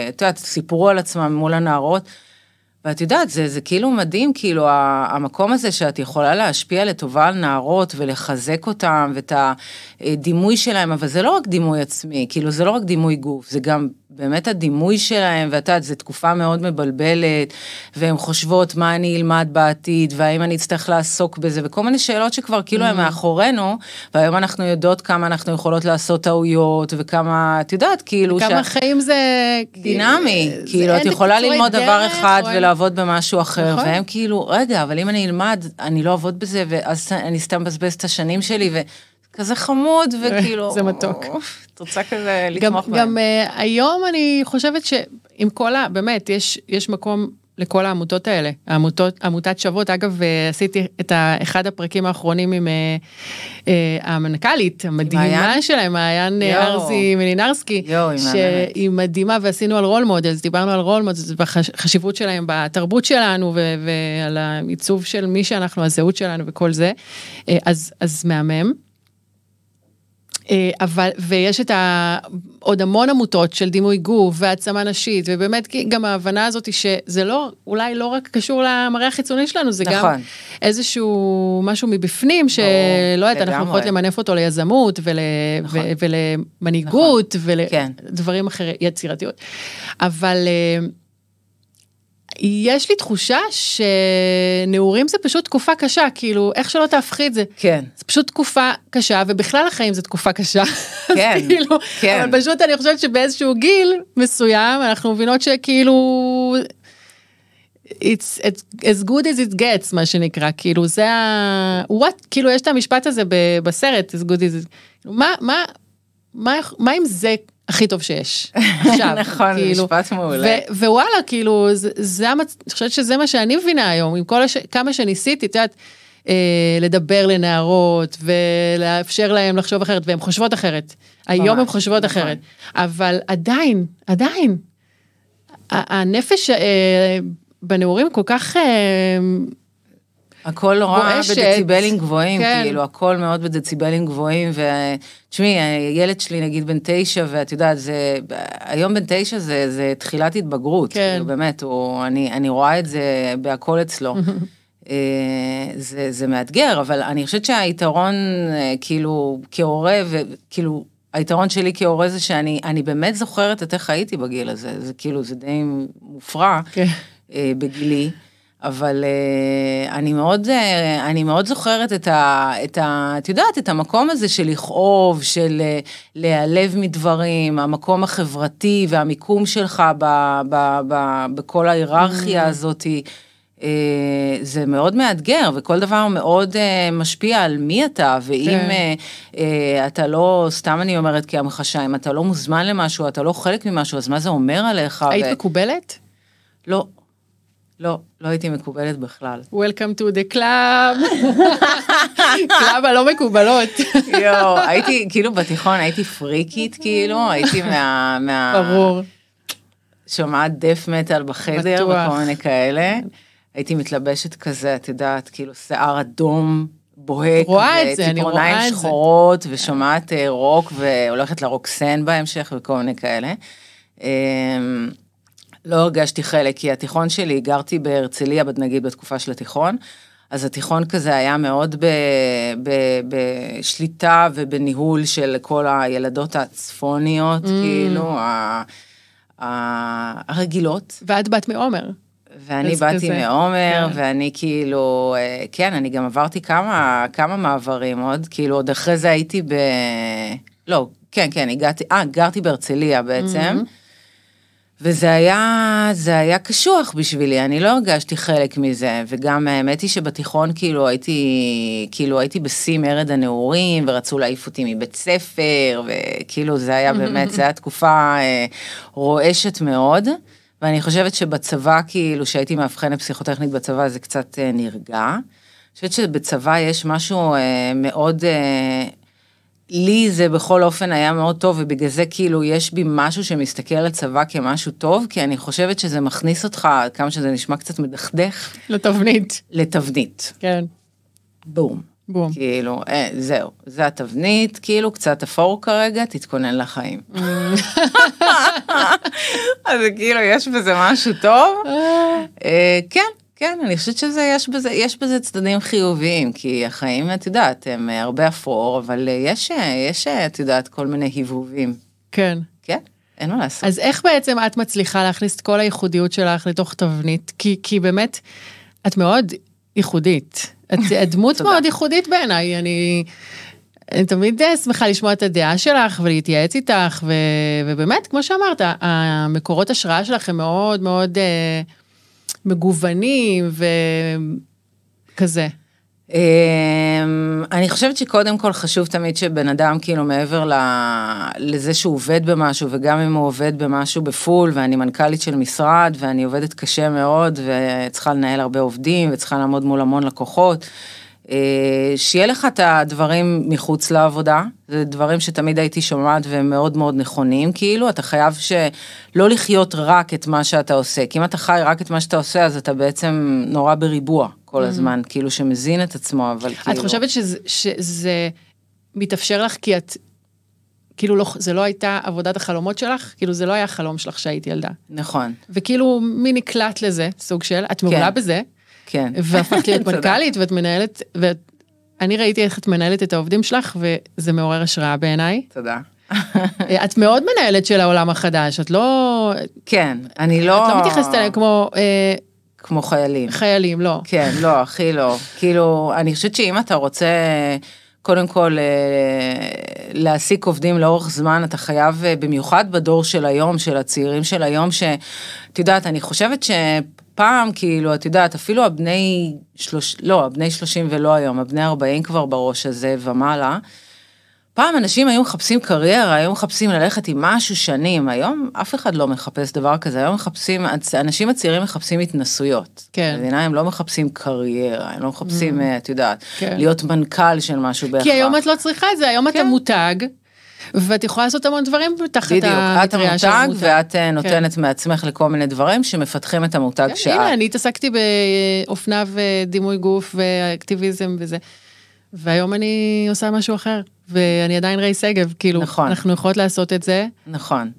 את יודעת, סיפרו על עצמם מול הנערות. ואת יודעת, זה, זה כאילו מדהים, כאילו, המקום הזה שאת יכולה להשפיע לטובה על נערות ולחזק אותם ואת הדימוי שלהם, אבל זה לא רק דימוי עצמי, כאילו, זה לא רק דימוי גוף, זה גם באמת הדימוי שלהם, ואת יודעת, זו תקופה מאוד מבלבלת, והן חושבות מה אני אלמד בעתיד, והאם אני אצטרך לעסוק בזה, וכל מיני שאלות שכבר כאילו הן mm. מאחורינו, והיום אנחנו יודעות כמה אנחנו יכולות לעשות טעויות, וכמה, את יודעת, כאילו... כמה שה... חיים זה... דינמי, זה, כאילו, זה את יכולה ללמוד דרך, דבר אחד או... ולעבוד במשהו אחר, נכון. והם כאילו, רגע, אבל אם אני אלמד, אני לא אעבוד בזה, ואז אני סתם מבזבז את השנים שלי, ו... כזה חמוד, וכאילו... זה מתוק. את רוצה כזה לתמוך בהם. גם uh, היום אני חושבת שעם כל ה... באמת, יש, יש מקום לכל העמותות האלה. העמותות, עמותת שוות, אגב, אה, עשיתי את אחד הפרקים האחרונים עם uh, המנכ"לית המדהימה? שלהם, מעיין ארזי מלינרסקי, שהיא מדהימה, ועשינו על role models, דיברנו על role models, והחשיבות שלהם בתרבות שלנו, ועל העיצוב של מי שאנחנו, הזהות שלנו וכל זה. אז, אז מהמם. אה, אבל, ויש את ה... עוד המון עמותות של דימוי גוף והעצמה נשית, ובאמת גם ההבנה הזאת היא שזה לא, אולי לא רק קשור למראה החיצוני שלנו, זה נכון. גם איזשהו משהו מבפנים, שלא יודעת, אנחנו יכולות למנף אותו ליזמות ול, נכון. ו, ולמנהיגות נכון. ולדברים כן. אחרים, יצירתיות. אבל... יש לי תחושה שנעורים זה פשוט תקופה קשה, כאילו, איך שלא תהפכי את זה. כן. זה פשוט תקופה קשה, ובכלל החיים זה תקופה קשה. כן, כאילו, כן. אבל פשוט אני חושבת שבאיזשהו גיל מסוים, אנחנו מבינות שכאילו... It's, it's as good as it gets, מה שנקרא, כאילו זה ה... what, כאילו יש את המשפט הזה בסרט, as good as it... מה, מה, מה, מה אם זה הכי טוב שיש. עכשיו, נכון, כאילו, משפט מעולה. ווואלה, כאילו, זה, זה המצ... אני חושבת שזה מה שאני מבינה היום, עם כל הש... כמה שניסיתי, את יודעת, אה, לדבר לנערות ולאפשר להם לחשוב אחרת, והן חושבות אחרת. היום הן חושבות נכון. אחרת. אבל עדיין, עדיין, הנפש אה, בנעורים כל כך... אה, הכל נורא בדציבלים גבוהים, כן. כאילו, הכל מאוד בדציבלים גבוהים, ותשמעי, הילד שלי נגיד בן תשע, ואת יודעת, זה, היום בן תשע זה, זה תחילת התבגרות, כן. כאילו, באמת, הוא, אני, אני רואה את זה בהכל אצלו. אה, זה, זה מאתגר, אבל אני חושבת שהיתרון, אה, כאילו, כהורה, וכאילו, היתרון שלי כהורה זה שאני באמת זוכרת את איך הייתי בגיל הזה, זה כאילו, זה די מופרע כן. אה, בגילי. אבל uh, אני מאוד, uh, אני מאוד זוכרת את ה... את ה את יודעת, את המקום הזה של לכאוב, של uh, להיעלב מדברים, המקום החברתי והמיקום שלך ב, ב, ב, בכל ההיררכיה mm. הזאת. uh, זה מאוד מאתגר, וכל דבר מאוד uh, משפיע על מי אתה, ואם כן. אה, אה, אתה לא, סתם אני אומרת כהמחשה, אם אתה לא מוזמן למשהו, אתה לא חלק ממשהו, אז מה זה אומר עליך? היית ו... מקובלת? לא. לא, לא הייתי מקובלת בכלל. Welcome to the club. club הלא מקובלות. יואו, הייתי, כאילו בתיכון הייתי פריקית, כאילו, הייתי מה... מה... ברור. שומעת death metal בחדר וכל מיני כאלה. הייתי מתלבשת כזה, את יודעת, כאילו שיער אדום. בוהק, וציפורניים שחורות, ושומעת אה, רוק, והולכת לרוקסן בהמשך, וכל מיני כאלה. לא הרגשתי חלק, כי התיכון שלי, גרתי בהרצליה, נגיד בתקופה של התיכון, אז התיכון כזה היה מאוד ב, ב, בשליטה ובניהול של כל הילדות הצפוניות, mm. כאילו, ה, ה, הרגילות. ואת בת מעומר. ואני באתי מעומר, כן. ואני כאילו, אה, כן, אני גם עברתי כמה, כמה מעברים עוד, כאילו עוד אחרי זה הייתי ב... לא, כן, כן, הגעתי, אה, גרתי בהרצליה בעצם. Mm-hmm. וזה היה, זה היה קשוח בשבילי, אני לא הרגשתי חלק מזה, וגם האמת היא שבתיכון כאילו הייתי, כאילו הייתי בשיא מרד הנעורים, ורצו להעיף אותי מבית ספר, וכאילו זה היה באמת, זו הייתה תקופה אה, רועשת מאוד, ואני חושבת שבצבא, כאילו, שהייתי מאבחנת פסיכוטכנית בצבא, זה קצת אה, נרגע. אני חושבת שבצבא יש משהו אה, מאוד... לי זה בכל אופן היה מאוד טוב, ובגלל זה כאילו יש בי משהו שמסתכל על צבא כמשהו טוב, כי אני חושבת שזה מכניס אותך, כמה שזה נשמע קצת מדכדך. לתבנית. לתבנית. כן. בום. בום. כאילו, אה, זהו, זה התבנית, כאילו קצת אפור כרגע, תתכונן לחיים. Mm. אז כאילו יש בזה משהו טוב. אה. אה, כן, כן, אני חושבת שזה, יש בזה, יש בזה צדדים חיוביים, כי החיים, את יודעת, הם אה, הרבה אפור, אבל אה, יש, אה, יש, את יודעת, כל מיני היבובים. כן. כן, אין מה לעשות. אז איך בעצם את מצליחה להכניס את כל הייחודיות שלך לתוך תבנית? כי, כי באמת, את מאוד ייחודית. את, את דמות מאוד ייחודית בעיניי, אני... אני תמיד שמחה לשמוע את הדעה שלך ולהתייעץ איתך, ו, ובאמת, כמו שאמרת, המקורות השראה שלך הם מאוד מאוד... אה, מגוונים וכזה. אמ, אני חושבת שקודם כל חשוב תמיד שבן אדם כאילו מעבר לזה שהוא עובד במשהו וגם אם הוא עובד במשהו בפול ואני מנכ"לית של משרד ואני עובדת קשה מאוד וצריכה לנהל הרבה עובדים וצריכה לעמוד מול המון לקוחות. אה, שיהיה לך את הדברים מחוץ לעבודה, זה דברים שתמיד הייתי שומעת והם מאוד מאוד נכונים, כאילו אתה חייב שלא לחיות רק את מה שאתה עושה, כי אם אתה חי רק את מה שאתה עושה אז אתה בעצם נורא בריבוע כל mm-hmm. הזמן, כאילו שמזין את עצמו, אבל כאילו... את חושבת שזה, שזה מתאפשר לך כי את כאילו לא, זה לא הייתה עבודת החלומות שלך, כאילו זה לא היה החלום שלך שהיית ילדה. נכון. וכאילו מי נקלט לזה, סוג של, את מעולה כן. בזה, כן. והפכת להיות מנכ"לית ואת מנהלת, ואני ראיתי איך את מנהלת את העובדים שלך וזה מעורר השראה בעיניי. תודה. את מאוד מנהלת של העולם החדש, את לא... כן, אני לא... את לא מתייחסת אליהם כמו... אה, כמו חיילים. חיילים, לא. כן, לא, הכי לא. כאילו, אני חושבת שאם אתה רוצה... קודם כל אה, להעסיק עובדים לאורך זמן, אתה חייב, אה, במיוחד בדור של היום, של הצעירים של היום, שאת יודעת, אני חושבת פעם, כאילו, את יודעת, אפילו הבני שלוש, לא, הבני שלושים ולא היום, הבני ארבעים כבר בראש הזה ומעלה. פעם אנשים היו מחפשים קריירה, היו מחפשים ללכת עם משהו שנים, היום אף אחד לא מחפש דבר כזה, היום מחפשים, אנשים הצעירים מחפשים התנסויות. כן. מבינה, הם לא מחפשים קריירה, הם לא מחפשים, mm. את יודעת, כן. להיות מנכ"ל של משהו בהכרח. כי היום את לא צריכה את זה, היום כן. אתה מותג. ואת יכולה לעשות המון דברים תחת המטריה של המותג. בדיוק, את המותג ואת אה, כן. נותנת כן. מעצמך לכל מיני דברים שמפתחים את המותג כן, שאת. הנה, אני התעסקתי באופנה ודימוי גוף ואקטיביזם וזה. והיום אני עושה משהו אחר, ואני עדיין ריי שגב, כאילו, נכון. אנחנו יכולות לעשות את זה. נכון.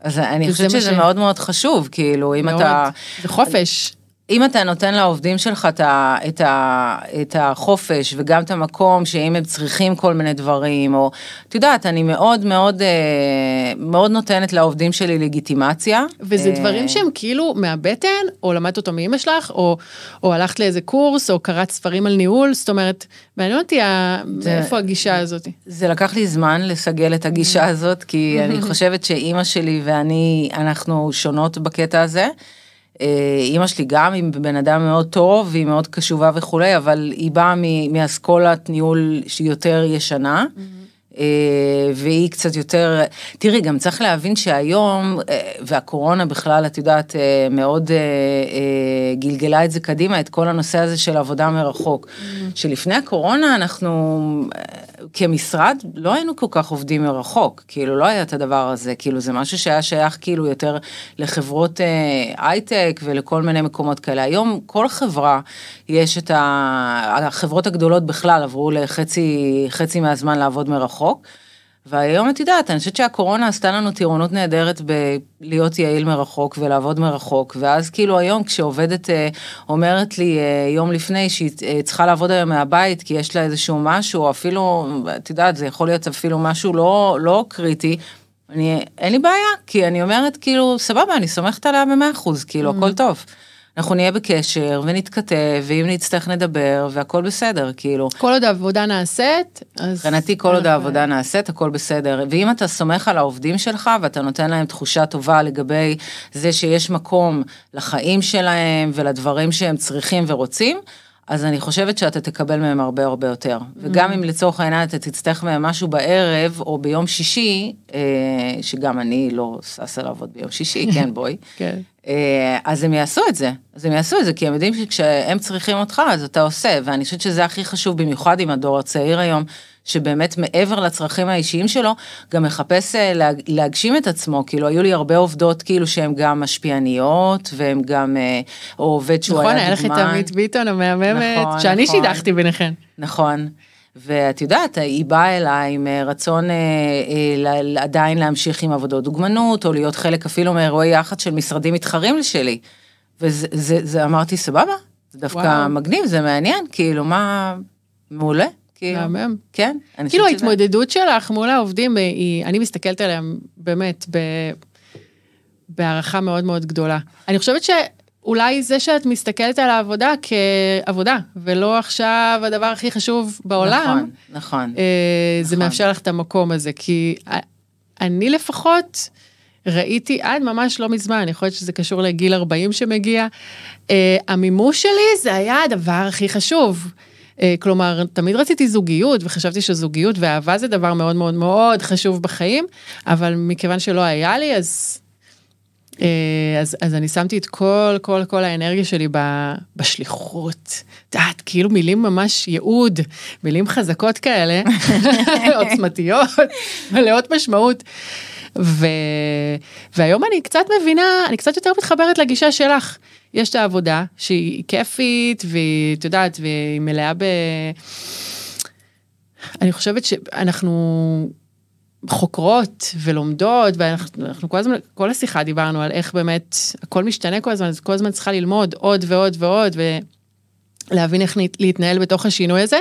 אז אני חושבת שזה ש... מאוד מאוד חשוב, כאילו, אם מאוד. אתה... זה חופש. אם אתה נותן לעובדים שלך את, ה, את, ה, את החופש וגם את המקום שאם הם צריכים כל מיני דברים, או את יודעת, אני מאוד מאוד אה, מאוד נותנת לעובדים שלי לגיטימציה. וזה דברים אה, שהם כאילו מהבטן, או למדת אותו מאמא שלך, או, או הלכת לאיזה קורס, או קראת ספרים על ניהול, זאת אומרת, מעניין אותי איפה הגישה הזאת. זה לקח לי זמן לסגל את הגישה הזאת, כי אני חושבת שאימא שלי ואני, אנחנו שונות בקטע הזה. אה, אימא שלי גם היא בן אדם מאוד טוב והיא מאוד קשובה וכולי, אבל היא באה מאסכולת ניהול שהיא יותר ישנה. Mm-hmm. אה, והיא קצת יותר, תראי, גם צריך להבין שהיום, אה, והקורונה בכלל, את יודעת, מאוד גלגלה את זה קדימה, את כל הנושא הזה של עבודה מרחוק. Mm-hmm. שלפני הקורונה אנחנו, כמשרד, לא היינו כל כך עובדים מרחוק, כאילו לא היה את הדבר הזה, כאילו זה משהו שהיה שייך כאילו יותר לחברות הייטק ולכל מיני מקומות כאלה. היום כל חברה, יש את ה... החברות הגדולות בכלל עברו לחצי, חצי מהזמן לעבוד מרחוק. והיום את יודעת, אני חושבת שהקורונה עשתה לנו טירונות נהדרת בלהיות יעיל מרחוק ולעבוד מרחוק, ואז כאילו היום כשעובדת אה, אומרת לי אה, יום לפני שהיא אה, צריכה לעבוד היום מהבית כי יש לה איזשהו משהו, אפילו, את יודעת, זה יכול להיות אפילו משהו לא, לא קריטי, אני, אין לי בעיה, כי אני אומרת כאילו, סבבה, אני סומכת עליה במאה אחוז, כאילו, mm-hmm. הכל טוב. אנחנו נהיה בקשר ונתכתב, ואם נצטרך נדבר, והכל בסדר, כאילו. כל עוד העבודה נעשית, אז... מבחינתי כל עוד העבודה נעשית, הכל בסדר. ואם אתה סומך על העובדים שלך, ואתה נותן להם תחושה טובה לגבי זה שיש מקום לחיים שלהם ולדברים שהם צריכים ורוצים, אז אני חושבת שאתה תקבל מהם הרבה הרבה יותר. וגם אם לצורך העניין אתה תצטרך מהם משהו בערב או ביום שישי, אה, שגם אני לא ששה לעבוד ביום שישי, כן בואי. כן. אה, אז הם יעשו את זה, אז הם יעשו את זה, כי הם יודעים שכשהם צריכים אותך, אז אתה עושה, ואני חושבת שזה הכי חשוב, במיוחד עם הדור הצעיר היום, שבאמת מעבר לצרכים האישיים שלו, גם מחפש אה, להגשים את עצמו, כאילו היו לי הרבה עובדות כאילו שהן גם משפיעניות, והן גם, אה, או עובד שהוא נכון, היה דוגמן. נכון, היה לך את עמית ביטון המהממת, נכון, שאני נכון, שידכתי ביניכן. נכון. ואת יודעת, היא באה אליי עם רצון אה, אה, עדיין להמשיך עם עבודות דוגמנות, או להיות חלק אפילו מאירועי יח"צ של משרדים מתחרים שלי. וזה זה, זה, אמרתי, סבבה, זה דווקא וואו. מגניב, זה מעניין, כאילו, מה... מעולה. כאילו, מהמם. כן. כאילו ההתמודדות שלך מול העובדים, היא, אני מסתכלת עליהם באמת ב, בהערכה מאוד מאוד גדולה. אני חושבת שאולי זה שאת מסתכלת על העבודה כעבודה, ולא עכשיו הדבר הכי חשוב בעולם, נכון, נכון. אה, זה נכון. מאפשר לך את המקום הזה, כי אני לפחות... ראיתי עד ממש לא מזמן, יכול להיות שזה קשור לגיל 40 שמגיע, uh, המימוש שלי זה היה הדבר הכי חשוב. אה, כלומר, תמיד רציתי זוגיות, וחשבתי שזוגיות ואהבה זה דבר מאוד מאוד מאוד חשוב בחיים, אבל מכיוון שלא היה לי, אז... אה, אז, אז אני שמתי את כל, כל, כל האנרגיה שלי בשליחות. את יודעת, כאילו מילים ממש ייעוד, מילים חזקות כאלה, עוצמתיות, מלאות משמעות. ו... והיום אני קצת מבינה, אני קצת יותר מתחברת לגישה שלך. יש את העבודה שהיא כיפית, והיא, את יודעת, והיא מלאה ב... אני חושבת שאנחנו חוקרות ולומדות, ואנחנו כל הזמן, כל השיחה דיברנו על איך באמת הכל משתנה כל הזמן, אז כל הזמן צריכה ללמוד עוד ועוד ועוד, ולהבין איך להתנהל בתוך השינוי הזה.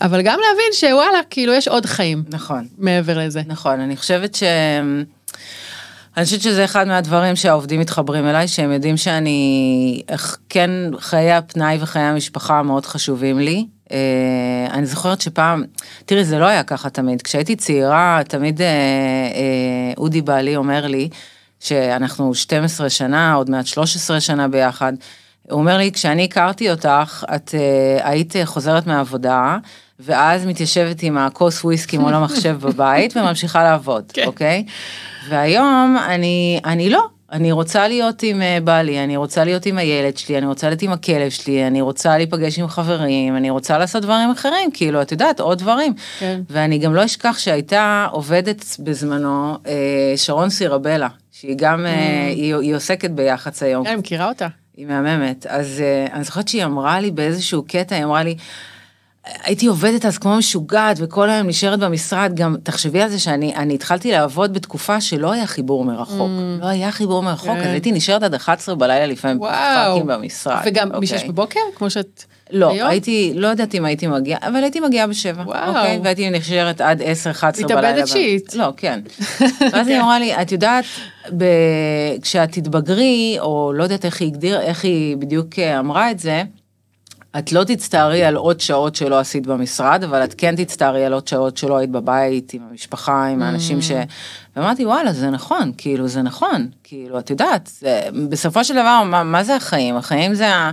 אבל גם להבין שוואלה, כאילו יש עוד חיים. נכון. מעבר לזה. נכון, אני חושבת ש... אני חושבת שזה אחד מהדברים שהעובדים מתחברים אליי, שהם יודעים שאני, כן, חיי הפנאי וחיי המשפחה מאוד חשובים לי. Uh, אני זוכרת שפעם, תראי, זה לא היה ככה תמיד. כשהייתי צעירה, תמיד uh, uh, אודי בעלי אומר לי, שאנחנו 12 שנה, עוד מעט 13 שנה ביחד. הוא אומר לי, כשאני הכרתי אותך, את uh, היית חוזרת מהעבודה, ואז מתיישבת עם הכוס וויסקי מול המחשב בבית וממשיכה לעבוד, כן. אוקיי? והיום אני, אני לא, אני רוצה להיות עם אה, בעלי, אני רוצה להיות עם הילד שלי, אני רוצה להיות עם הכלב שלי, אני רוצה להיפגש עם חברים, אני רוצה לעשות דברים אחרים, כאילו, את יודעת, עוד דברים. כן. ואני גם לא אשכח שהייתה עובדת בזמנו אה, שרון סירבלה, שהיא גם, mm. היא, היא עוסקת ביח"צ היום. אני מכירה אותה. היא מהממת. אז אני זוכרת שהיא אמרה לי באיזשהו קטע, היא אמרה לי, הייתי עובדת אז כמו משוגעת וכל היום נשארת במשרד, גם תחשבי על זה שאני התחלתי לעבוד בתקופה שלא היה חיבור מרחוק. Mm. לא היה חיבור מרחוק, כן. אז הייתי נשארת עד 11 בלילה לפעמים פאקים במשרד. וגם אוקיי. משש בבוקר, כמו שאת... לא, היום? הייתי, לא יודעת אם הייתי מגיעה, אבל הייתי מגיעה בשבע. וואו. אוקיי, והייתי נשארת עד 10-11 בלילה. מתאבדת שיט. לא, כן. ואז היא אמרה לי, את יודעת, ב... כשאת תתבגרי, או לא יודעת איך היא הגדיר, איך היא בדיוק אמרה את זה, את לא תצטערי על עוד שעות שלא עשית במשרד, אבל את כן תצטערי על עוד שעות שלא היית בבית, עם המשפחה, עם האנשים ש... ואמרתי, וואלה, זה נכון, כאילו, זה נכון, כאילו, את יודעת, זה, בסופו של דבר, מה, מה זה החיים? החיים זה ה...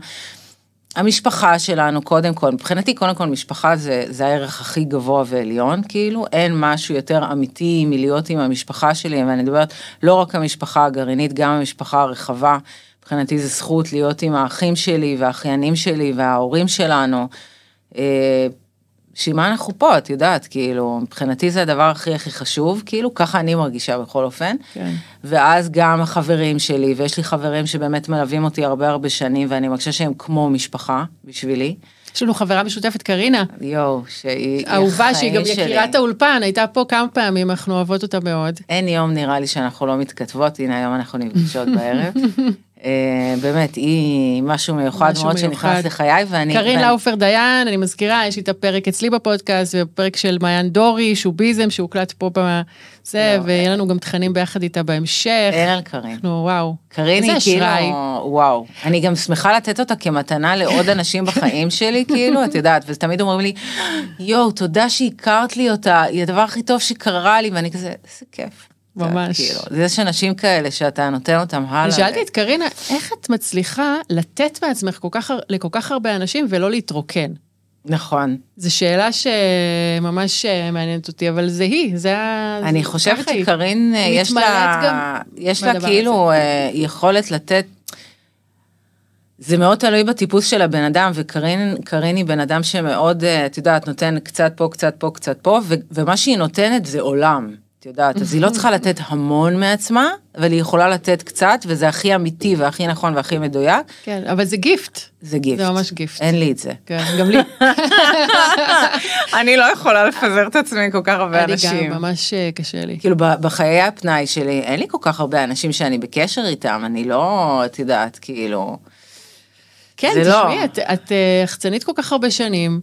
המשפחה שלנו, קודם כל, מבחינתי, קודם כל, משפחה זה, זה הערך הכי גבוה ועליון, כאילו, אין משהו יותר אמיתי מלהיות עם המשפחה שלי, ואני מדברת לא רק המשפחה הגרעינית, גם המשפחה הרחבה. מבחינתי זה זכות להיות עם האחים שלי והאחיינים שלי וההורים שלנו. אה, בשביל מה אנחנו פה, את יודעת, כאילו, מבחינתי זה הדבר הכי הכי חשוב, כאילו, ככה אני מרגישה בכל אופן. כן. ואז גם החברים שלי, ויש לי חברים שבאמת מלווים אותי הרבה הרבה שנים, ואני מרגישה שהם כמו משפחה בשבילי. יש לנו חברה משותפת, קרינה. יואו, שהיא אהובה, שהיא גם יקירת האולפן, הייתה פה כמה פעמים, אנחנו אוהבות אותה מאוד. אין יום נראה לי שאנחנו לא מתכתבות, הנה היום אנחנו נפגשות בערב. באמת, היא משהו מיוחד משהו מאוד מיוחד. שנכנס לחיי, ואני... קרין ואני... לאופר דיין, אני מזכירה, יש לי את הפרק אצלי בפודקאסט, ופרק של מעיין דורי, שוביזם, שהוקלט פה בזה, לא, ויהיה לנו גם תכנים ביחד איתה בהמשך. אין על קרין. אנחנו, וואו. קרין היא כאילו, וואו. אני גם שמחה לתת אותה כמתנה לעוד אנשים בחיים שלי, כאילו, את יודעת, ותמיד אומרים לי, יואו, תודה שהכרת לי אותה, היא הדבר הכי טוב שקרה לי, ואני כזה, איזה כיף. ממש. כאילו, יש אנשים כאלה שאתה נותן אותם הלאה. שאלתי את קרינה, איך את מצליחה לתת מעצמך כל כך, לכל כך הרבה אנשים ולא להתרוקן? נכון. זו שאלה שממש אה, מעניינת אותי, אבל זה היא, זה ה... אני חושבת שקרין, אה, יש לה, יש לה כאילו הזה. אה, יכולת לתת זה מאוד תלוי בטיפוס של הבן אדם, וקרין היא בן אדם שמאוד, את יודעת, נותן קצת פה, קצת פה, קצת פה, ו, ומה שהיא נותנת זה עולם. את יודעת, אז היא לא צריכה לתת המון מעצמה, אבל היא יכולה לתת קצת, וזה הכי אמיתי והכי נכון והכי מדויק. כן, אבל זה גיפט. זה גיפט. זה ממש גיפט. אין לי את זה. כן, גם לי. אני לא יכולה לפזר את עצמי כל כך הרבה אנשים. אני גם, ממש אה, קשה לי. כאילו, בחיי הפנאי שלי, אין לי כל כך הרבה אנשים שאני בקשר איתם, אני לא, את יודעת, כאילו... כן, תשמעי, לא... את, את אה, יחצנית כל כך הרבה שנים,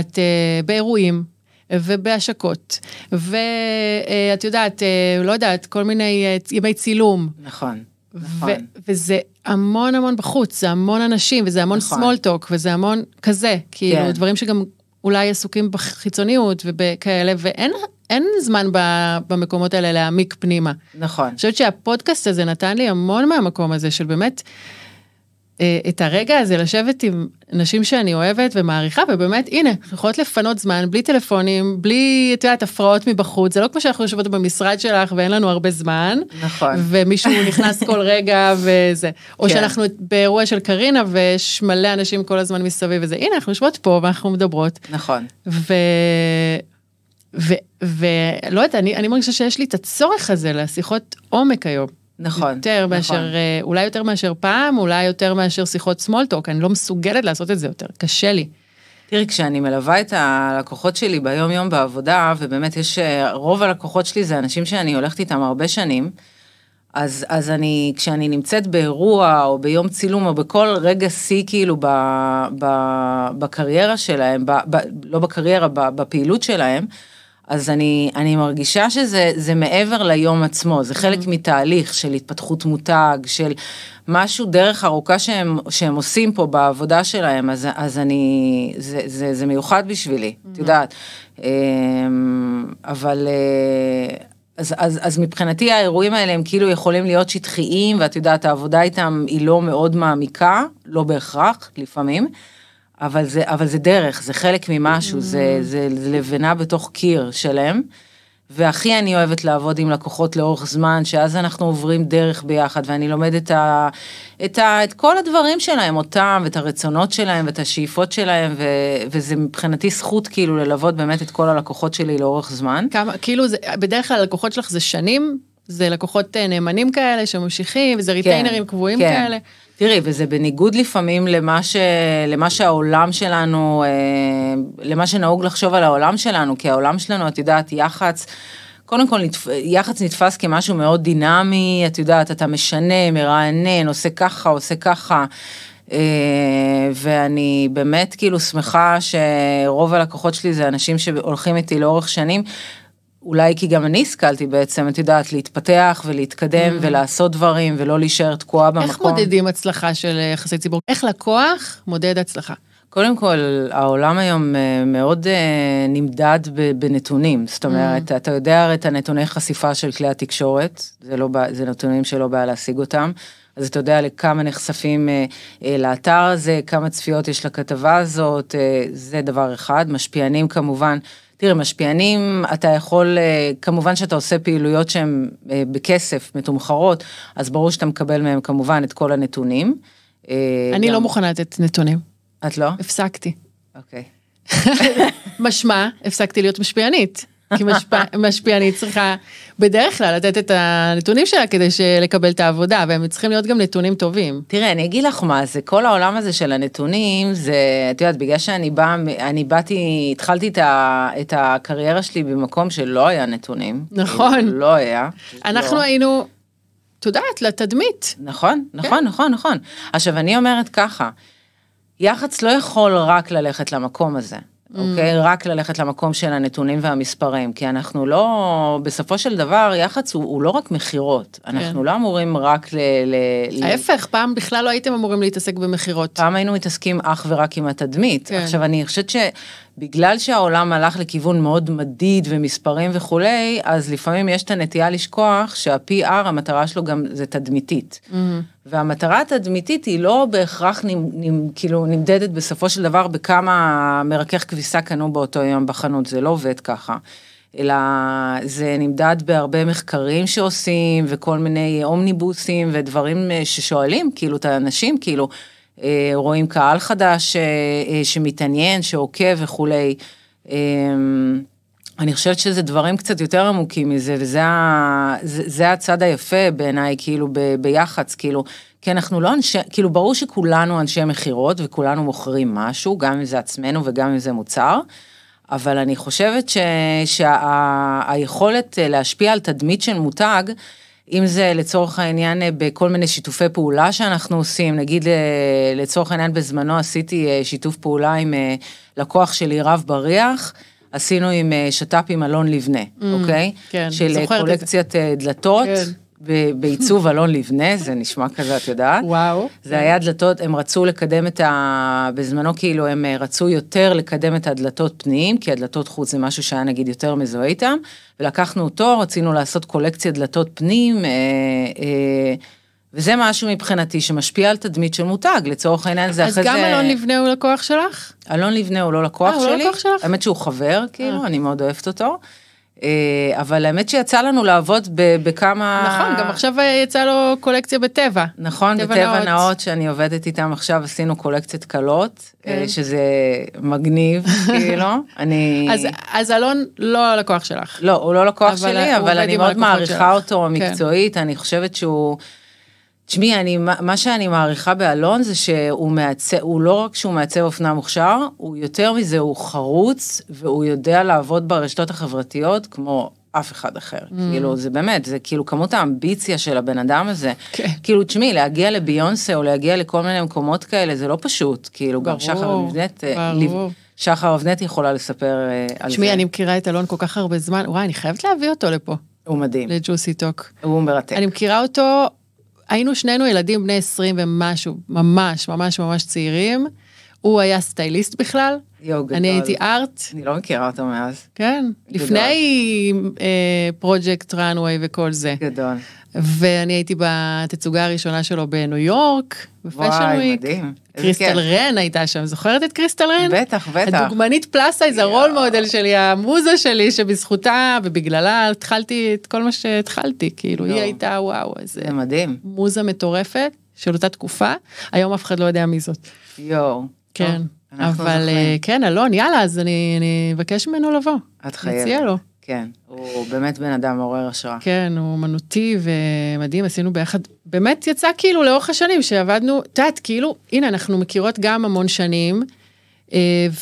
את uh, באירועים. ובהשקות, ואת יודעת, אה, לא יודעת, כל מיני אה, ימי צילום. נכון. נכון. וזה המון המון בחוץ, זה המון אנשים, וזה המון נכון. small talk, וזה המון כזה, כאילו, כן. דברים שגם אולי עסוקים בחיצוניות ובכאלה, ואין אין זמן במקומות האלה להעמיק פנימה. נכון. אני חושבת שהפודקאסט הזה נתן לי המון מהמקום הזה של באמת, את הרגע הזה לשבת עם נשים שאני אוהבת ומעריכה, ובאמת, הנה, יכולות לפנות זמן, בלי טלפונים, בלי, את יודעת, הפרעות מבחוץ, זה לא כמו שאנחנו יושבות במשרד שלך ואין לנו הרבה זמן. נכון. ומישהו נכנס כל רגע וזה. או כן. שאנחנו באירוע של קרינה ויש מלא אנשים כל הזמן מסביב וזה, הנה, אנחנו יושבות פה ואנחנו מדברות. נכון. ו... ולא יודעת, אני, אני מרגישה שיש לי את הצורך הזה לשיחות עומק היום. נכון. יותר נכון. מאשר, אה, אולי יותר מאשר פעם, אולי יותר מאשר שיחות סמולטוק, אני לא מסוגלת לעשות את זה יותר, קשה לי. תראי, כשאני מלווה את הלקוחות שלי ביום יום בעבודה, ובאמת יש, אה, רוב הלקוחות שלי זה אנשים שאני הולכת איתם הרבה שנים, אז, אז אני, כשאני נמצאת באירוע או ביום צילום או בכל רגע שיא כאילו ב, ב, בקריירה שלהם, ב, ב, לא בקריירה, ב, בפעילות שלהם, אז אני, אני מרגישה שזה מעבר ליום עצמו, זה חלק mm-hmm. מתהליך של התפתחות מותג, של משהו, דרך ארוכה שהם, שהם עושים פה בעבודה שלהם, אז, אז אני, זה, זה, זה מיוחד בשבילי, mm-hmm. את יודעת. אמ, אבל... אה, אז, אז, אז מבחינתי האירועים האלה הם כאילו יכולים להיות שטחיים, ואת יודעת, העבודה איתם היא לא מאוד מעמיקה, לא בהכרח, לפעמים. אבל זה, אבל זה דרך, זה חלק ממשהו, mm. זה, זה, זה לבנה בתוך קיר שלם. והכי אני אוהבת לעבוד עם לקוחות לאורך זמן, שאז אנחנו עוברים דרך ביחד, ואני לומדת את, ה, את, ה, את כל הדברים שלהם, אותם, ואת הרצונות שלהם, ואת השאיפות שלהם, ו, וזה מבחינתי זכות כאילו ללוות באמת את כל הלקוחות שלי לאורך זמן. כמה, כאילו, זה, בדרך כלל הלקוחות שלך זה שנים? זה לקוחות אה, נאמנים כאלה שממשיכים, וזה ריטיינרים כן, קבועים כן. כאלה? תראי, וזה בניגוד לפעמים למה, ש... למה שהעולם שלנו, אה, למה שנהוג לחשוב על העולם שלנו, כי העולם שלנו, את יודעת, יח"צ, קודם כל יח"צ נתפס כמשהו מאוד דינמי, את יודעת, אתה משנה, מרענן, עושה ככה, עושה ככה. אה, ואני באמת כאילו שמחה שרוב הלקוחות שלי זה אנשים שהולכים איתי לאורך שנים, אולי כי גם אני השכלתי בעצם, את יודעת, להתפתח ולהתקדם mm. ולעשות דברים ולא להישאר תקועה במקום. איך מודדים הצלחה של יחסי ציבור? איך לקוח מודד הצלחה? קודם כל, העולם היום אה, מאוד אה, נמדד בנתונים, זאת אומרת, mm. אתה יודע הרי את הנתוני חשיפה של כלי התקשורת, זה, לא, זה נתונים שלא בעיה להשיג אותם. אז אתה יודע לכמה נחשפים אה, אה, לאתר הזה, כמה צפיות יש לכתבה הזאת, אה, זה דבר אחד. משפיענים כמובן, תראה, משפיענים, אתה יכול, אה, כמובן שאתה עושה פעילויות שהן אה, בכסף, מתומחרות, אז ברור שאתה מקבל מהם כמובן את כל הנתונים. אה, אני גם... לא מוכנה לתת נתונים. את לא? הפסקתי. אוקיי. משמע, הפסקתי להיות משפיענית. כי משפ... משפיענית צריכה בדרך כלל לתת את הנתונים שלה כדי לקבל את העבודה, והם צריכים להיות גם נתונים טובים. תראה, אני אגיד לך מה, זה כל העולם הזה של הנתונים, זה, את יודעת, בגלל שאני באה, אני באתי, התחלתי את, ה, את הקריירה שלי במקום שלא היה נתונים. נכון. לא היה. אנחנו לא. היינו... את יודעת, לתדמית. נכון, נכון, כן. נכון, נכון. עכשיו, אני אומרת ככה, יח"צ לא יכול רק ללכת למקום הזה. Mm. אוקיי? רק ללכת למקום של הנתונים והמספרים, כי אנחנו לא, בסופו של דבר, יח"צ הוא, הוא לא רק מכירות, כן. אנחנו לא אמורים רק ל... ל ההפך, ל... פעם בכלל לא הייתם אמורים להתעסק במכירות. פעם היינו מתעסקים אך ורק עם התדמית. כן. עכשיו, אני חושבת ש... בגלל שהעולם הלך לכיוון מאוד מדיד ומספרים וכולי, אז לפעמים יש את הנטייה לשכוח שה-PR, המטרה שלו גם זה תדמיתית. Mm-hmm. והמטרה התדמיתית היא לא בהכרח נמ, נמ, כאילו נמדדת בסופו של דבר בכמה מרכך כביסה קנו באותו יום בחנות, זה לא עובד ככה. אלא זה נמדד בהרבה מחקרים שעושים וכל מיני אומניבוסים ודברים אה, ששואלים כאילו את האנשים כאילו רואים קהל חדש אה, שמתעניין שעוקב וכולי. אני חושבת שזה דברים קצת יותר עמוקים מזה, וזה זה, זה הצד היפה בעיניי, כאילו, ב, ביח"צ, כאילו, כי אנחנו לא אנשי, כאילו, ברור שכולנו אנשי מכירות וכולנו מוכרים משהו, גם אם זה עצמנו וגם אם זה מוצר, אבל אני חושבת שהיכולת שה, להשפיע על תדמית של מותג, אם זה לצורך העניין בכל מיני שיתופי פעולה שאנחנו עושים, נגיד לצורך העניין בזמנו עשיתי אה, שיתוף פעולה עם אה, לקוח שלי רב בריח, עשינו עם אה, שת"פ עם אלון לבנה, mm, אוקיי? כן, של אה, קולקציית אה, דלתות. כן. בעיצוב אלון לבנה, זה נשמע כזה, את יודעת? וואו. זה היה דלתות, הם רצו לקדם את ה... בזמנו כאילו הם רצו יותר לקדם את הדלתות פנים, כי הדלתות חוץ זה משהו שהיה נגיד יותר מזוהה איתם, ולקחנו אותו, רצינו לעשות קולקציית דלתות פנים, אה, אה, וזה משהו מבחינתי שמשפיע על תדמית של מותג, לצורך העניין זה אחרי זה... אז גם אלון לבנה הוא לקוח שלך? אלון לבנה הוא לא לקוח שלי. אה, הוא לא לקוח שלך? האמת שהוא חבר, כאילו, אה. אני מאוד אוהבת אותו. אה, אבל האמת שיצא לנו לעבוד בכמה... נכון, גם עכשיו יצא לו קולקציה בטבע. נכון, בטבע נאות שאני עובדת איתם עכשיו, עשינו קולקציית קלות, כן. שזה מגניב, כאילו, אני... אז, אז אלון לא הלקוח שלך. לא, הוא לא לקוח שלי, אבל אני מאוד מעריכה אותו כן. מקצועית, כן. אני חושבת שהוא... תשמעי, אני, מה שאני מעריכה באלון זה שהוא מעצב, הוא לא רק שהוא מעצב אופנה מוכשר, הוא יותר מזה, הוא חרוץ, והוא יודע לעבוד ברשתות החברתיות כמו אף אחד אחר. Mm. כאילו, זה באמת, זה כאילו כמות האמביציה של הבן אדם הזה. כן. כאילו, תשמעי, להגיע לביונסה או להגיע לכל מיני מקומות כאלה, זה לא פשוט. כאילו, ברור, גם שחר אבנט, אה, ברור. שחר אבנט יכולה לספר אה, על זה. תשמעי, אני מכירה את אלון כל כך הרבה זמן, וואי, אני חייבת להביא אותו לפה. הוא מדהים. לג'וסי טוק. הוא מרתק. אני מכירה אותו היינו שנינו ילדים בני 20 ומשהו, ממש, ממש, ממש צעירים. הוא היה סטייליסט בכלל. יואו, גדול. אני הייתי art. אני לא מכירה אותו מאז. כן, גדול. לפני Project אה, Runway וכל זה. גדול. ואני הייתי בתצוגה הראשונה שלו בניו יורק, ב fashion week. וואי, מדהים. קריסטל רן הייתה שם, זוכרת את קריסטל רן? בטח, בטח. הדוגמנית plus size, ה role model שלי, המוזה שלי, שבזכותה ובגללה התחלתי את כל מה שהתחלתי, כאילו, היא הייתה, וואו, איזה... זה מדהים. מוזה מטורפת של אותה תקופה, היום אף אחד לא יודע מי זאת. יואו. כן. אבל אה, כן, אלון, יאללה, אז אני אבקש ממנו לבוא. את חייבת. נציע לו. כן, הוא באמת בן אדם מעורר השראה. כן, הוא אומנותי ומדהים, עשינו ביחד, באמת יצא כאילו לאורך השנים שעבדנו, את יודעת, כאילו, הנה, אנחנו מכירות גם המון שנים, אה,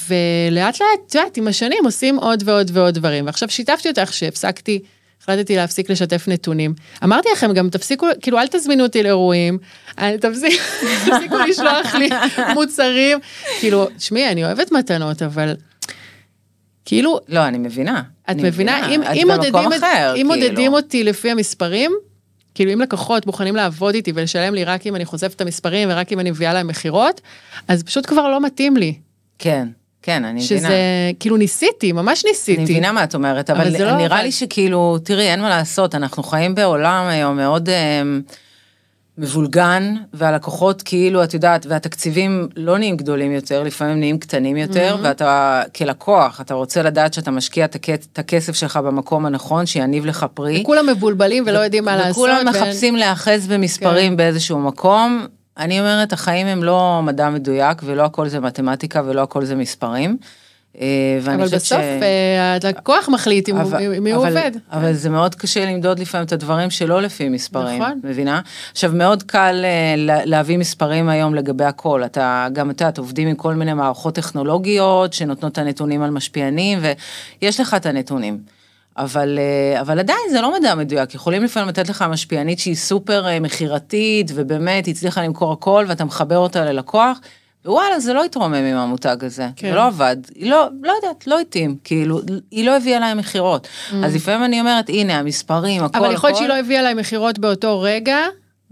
ולאט לאט, את יודעת, עם השנים עושים עוד ועוד ועוד דברים. ועכשיו שיתפתי אותך שהפסקתי, החלטתי להפסיק לשתף נתונים. אמרתי לכם, גם תפסיקו, כאילו, אל תזמינו אותי לאירועים, תפסיקו לשלוח לי מוצרים. כאילו, תשמעי, אני אוהבת מתנות, אבל... כאילו... לא, אני מבינה. את אני מבינה? מבינה. אם, אם, מודדים, אחר, אם כאילו. מודדים אותי לפי המספרים, כאילו אם לקוחות מוכנים לעבוד איתי ולשלם לי רק אם אני חושפת את המספרים ורק אם אני מביאה להם מכירות, אז פשוט כבר לא מתאים לי. כן. כן, אני שזה, מבינה. שזה, כאילו ניסיתי, ממש ניסיתי. אני מבינה מה את אומרת, אבל, אבל לא נראה אבל... לי שכאילו, תראי, אין מה לעשות, אנחנו חיים בעולם היום מאוד... אה, מבולגן, והלקוחות כאילו, את יודעת, והתקציבים לא נהיים גדולים יותר, לפעמים נהיים קטנים יותר, mm-hmm. ואתה כלקוח, אתה רוצה לדעת שאתה משקיע את הכסף שלך במקום הנכון, שיניב לך פרי. וכולם מבולבלים ולא יודעים מה לעשות. וכולם מחפשים להיאחז במספרים כן. באיזשהו מקום. אני אומרת, החיים הם לא מדע מדויק, ולא הכל זה מתמטיקה ולא הכל זה מספרים. אה, אבל בסוף ש... אה, הלקוח מחליט עם מי הוא עובד. אבל זה מאוד קשה למדוד לפעמים את הדברים שלא לפי מספרים, נכון. מבינה? עכשיו מאוד קל אה, להביא מספרים היום לגבי הכל, אתה גם אתה, את עובדים עם כל מיני מערכות טכנולוגיות שנותנות את הנתונים על משפיענים ויש לך את הנתונים. אבל, אה, אבל עדיין זה לא מדע מדויק, יכולים לפעמים לתת לך משפיענית שהיא סופר אה, מכירתית, ובאמת הצליחה למכור הכל, ואתה מחבר אותה ללקוח, ווואלה, זה לא התרומם עם המותג הזה, כן. זה לא עבד, היא לא, לא יודעת, לא התאים, כאילו, היא לא הביאה להם מכירות. Mm. אז לפעמים אני אומרת, הנה, המספרים, הכל, אבל יכול להיות שהיא לא הביאה להם מכירות באותו רגע,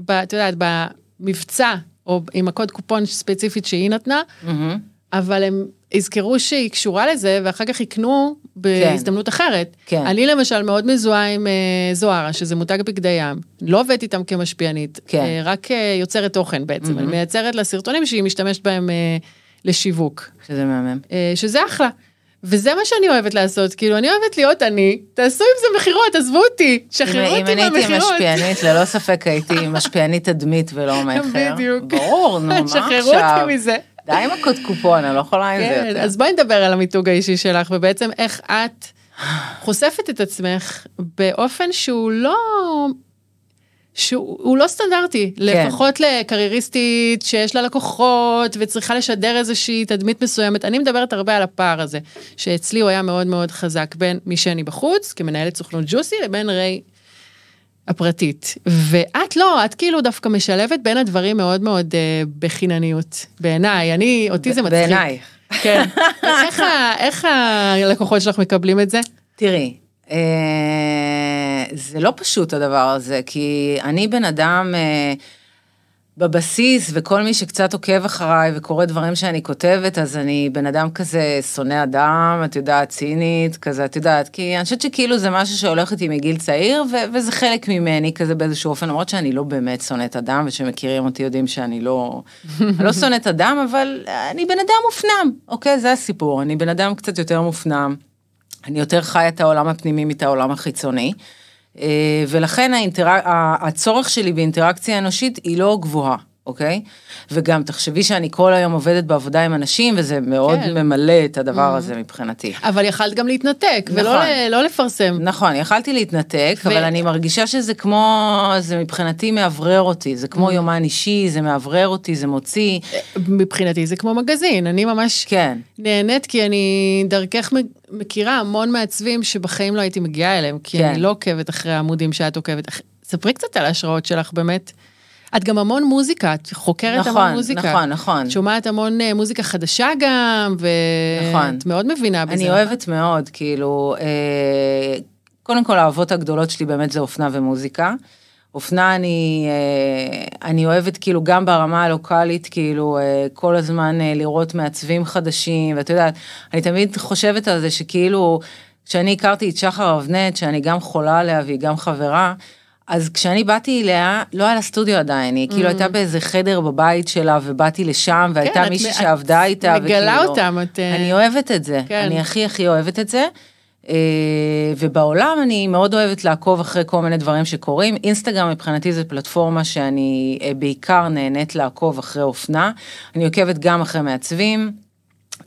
את יודעת, במבצע, או עם הקוד קופון ספציפית שהיא נתנה, mm-hmm. אבל הם יזכרו שהיא קשורה לזה, ואחר כך יקנו בהזדמנות כן. אחרת. כן. אני למשל מאוד מזוהה עם uh, זוהרה, שזה מותג בגדי ים. לא עובדת איתם כמשפיענית, כן. uh, רק uh, יוצרת תוכן בעצם. Mm-hmm. אני מייצרת לה סרטונים שהיא משתמשת בהם uh, לשיווק. שזה מהמם. Uh, שזה אחלה. וזה מה שאני אוהבת לעשות, כאילו אני אוהבת להיות אני, תעשו עם זה מכירות, עזבו אותי, שחררו אותי מהמכירות. אם אני הייתי משפיענית, ללא ספק הייתי משפיענית תדמית ולא מכר. בדיוק. ברור, נו, מה עכשיו? שחררו אותי מזה. די עם הקוד קופון, אני לא יכולה עם זה יותר. אז בואי נדבר על המיתוג האישי שלך, ובעצם איך את חושפת את עצמך באופן שהוא לא... שהוא לא סטנדרטי, כן. לפחות לקרייריסטית שיש לה לקוחות וצריכה לשדר איזושהי תדמית מסוימת. אני מדברת הרבה על הפער הזה, שאצלי הוא היה מאוד מאוד חזק בין מי שאני בחוץ, כמנהלת סוכנות ג'וסי, לבין ריי הפרטית. ואת לא, את כאילו דווקא משלבת בין הדברים מאוד מאוד uh, בחינניות, בעיניי, אני, אותי זה מצחיק. בעיניי. כן. איך, איך הלקוחות שלך מקבלים את זה? תראי, אה, זה לא פשוט הדבר הזה, כי אני בן אדם... אה, בבסיס, וכל מי שקצת עוקב אחריי וקורא דברים שאני כותבת, אז אני בן אדם כזה שונא אדם, את יודעת, צינית, כזה, את יודעת, כי אני חושבת שכאילו זה משהו שהולך איתי מגיל צעיר, ו- וזה חלק ממני כזה באיזשהו אופן, למרות שאני לא באמת שונאת אדם, ושמכירים אותי יודעים שאני לא, לא שונאת אדם, אבל אני בן אדם מופנם, אוקיי? זה הסיפור, אני בן אדם קצת יותר מופנם. אני יותר חי את העולם הפנימי מאת העולם החיצוני. אה, ולכן האינטרק... הצורך שלי באינטראקציה אנושית היא לא גבוהה. אוקיי? וגם תחשבי שאני כל היום עובדת בעבודה עם אנשים, וזה מאוד כן. ממלא את הדבר mm. הזה מבחינתי. אבל יכלת גם להתנתק, נכון. ולא לא לפרסם. נכון, יכלתי להתנתק, ו... אבל אני מרגישה שזה כמו, זה מבחינתי מאוורר אותי, זה כמו mm. יומן אישי, זה מאוורר אותי, זה מוציא. מבחינתי זה כמו מגזין, אני ממש כן. נהנית, כי אני דרכך מכירה המון מעצבים שבחיים לא הייתי מגיעה אליהם, כי כן. אני לא עוקבת אחרי העמודים שאת עוקבת. ספרי קצת על ההשראות שלך, באמת. את גם המון מוזיקה, את חוקרת נכון, המון מוזיקה. נכון, נכון. שומעת המון uh, מוזיקה חדשה גם, ואת נכון. מאוד מבינה בזה. אני אוהבת מאוד, כאילו, אה, קודם כל האהבות הגדולות שלי באמת זה אופנה ומוזיקה. אופנה אני, אה, אני אוהבת כאילו גם ברמה הלוקאלית, כאילו אה, כל הזמן אה, לראות מעצבים חדשים, ואת יודעת, אני תמיד חושבת על זה שכאילו, כשאני הכרתי את שחר אבנט, שאני גם חולה עליה והיא גם חברה, אז כשאני באתי אליה, לא היה לה סטודיו עדיין, היא כאילו mm. הייתה באיזה חדר בבית שלה, ובאתי לשם, והייתה כן, מישהי שעבדה איתה, וכאילו... מגלה אותם, את... אני אוהבת את זה, כן. אני הכי הכי אוהבת את זה. אה, ובעולם אני מאוד אוהבת לעקוב אחרי כל מיני דברים שקורים. אינסטגרם מבחינתי זה פלטפורמה שאני אה, בעיקר נהנית לעקוב אחרי אופנה. אני עוקבת גם אחרי מעצבים,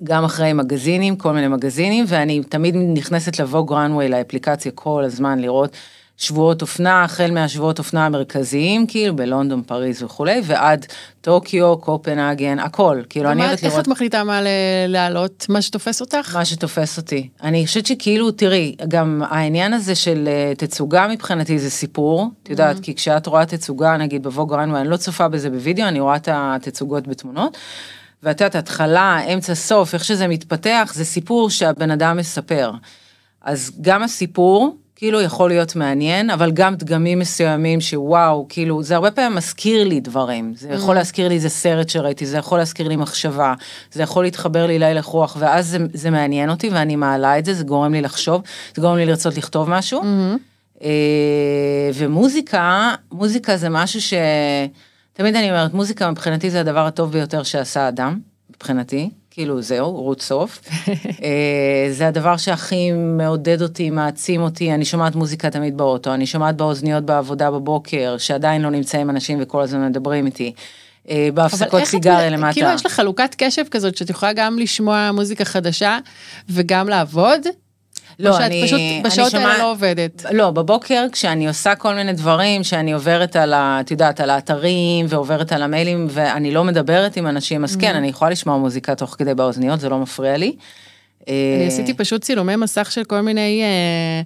גם אחרי מגזינים, כל מיני מגזינים, ואני תמיד נכנסת לבוג רנווי לאפליקציה כל הזמן לראות שבועות אופנה, החל מהשבועות אופנה המרכזיים, כאילו בלונדון, פריז וכולי, ועד טוקיו, קופנהגן, הכל, כאילו אני אוהבת לראות... איך את מחליטה מה להעלות? מה שתופס אותך? מה שתופס אותי. אני חושבת שכאילו, תראי, גם העניין הזה של אה, תצוגה מבחינתי זה סיפור, את יודעת, mm-hmm. כי כשאת רואה תצוגה, נגיד בבוג רנווי, אני לא צופה בזה בווידאו, אני רואה את התצוגות בתמונות. ואת יודעת, התחלה, אמצע, סוף, איך שזה מתפתח, זה סיפור שהבן אדם מספר. אז גם הסיפור, כאילו יכול להיות מעניין, אבל גם דגמים מסוימים שוואו, כאילו, זה הרבה פעמים מזכיר לי דברים. זה יכול mm. להזכיר לי איזה סרט שראיתי, זה יכול להזכיר לי מחשבה, זה יכול להתחבר לי להלך רוח, ואז זה, זה מעניין אותי ואני מעלה את זה, זה גורם לי לחשוב, זה גורם לי לרצות לכתוב משהו. Mm-hmm. ומוזיקה, מוזיקה זה משהו ש... תמיד אני אומרת, מוזיקה מבחינתי זה הדבר הטוב ביותר שעשה אדם, מבחינתי. כאילו זהו, רות סוף. אה, זה הדבר שהכי מעודד אותי, מעצים אותי, אני שומעת מוזיקה תמיד באוטו, אני שומעת באוזניות בעבודה בבוקר, שעדיין לא נמצאים אנשים וכל הזמן מדברים איתי. אה, בהפסקות סיגריה למטה. כאילו יש לך חלוקת קשב כזאת שאת יכולה גם לשמוע מוזיקה חדשה וגם לעבוד? לא, או שאת אני... פשוט בשעות שומע... האלה לא עובדת. לא, בבוקר כשאני עושה כל מיני דברים, שאני עוברת על ה... את יודעת, על האתרים ועוברת על המיילים, ואני לא מדברת עם אנשים, אז כן, mm-hmm. אני יכולה לשמוע מוזיקה תוך כדי באוזניות, זה לא מפריע לי. אני עשיתי פשוט צילומי מסך של כל מיני... אה,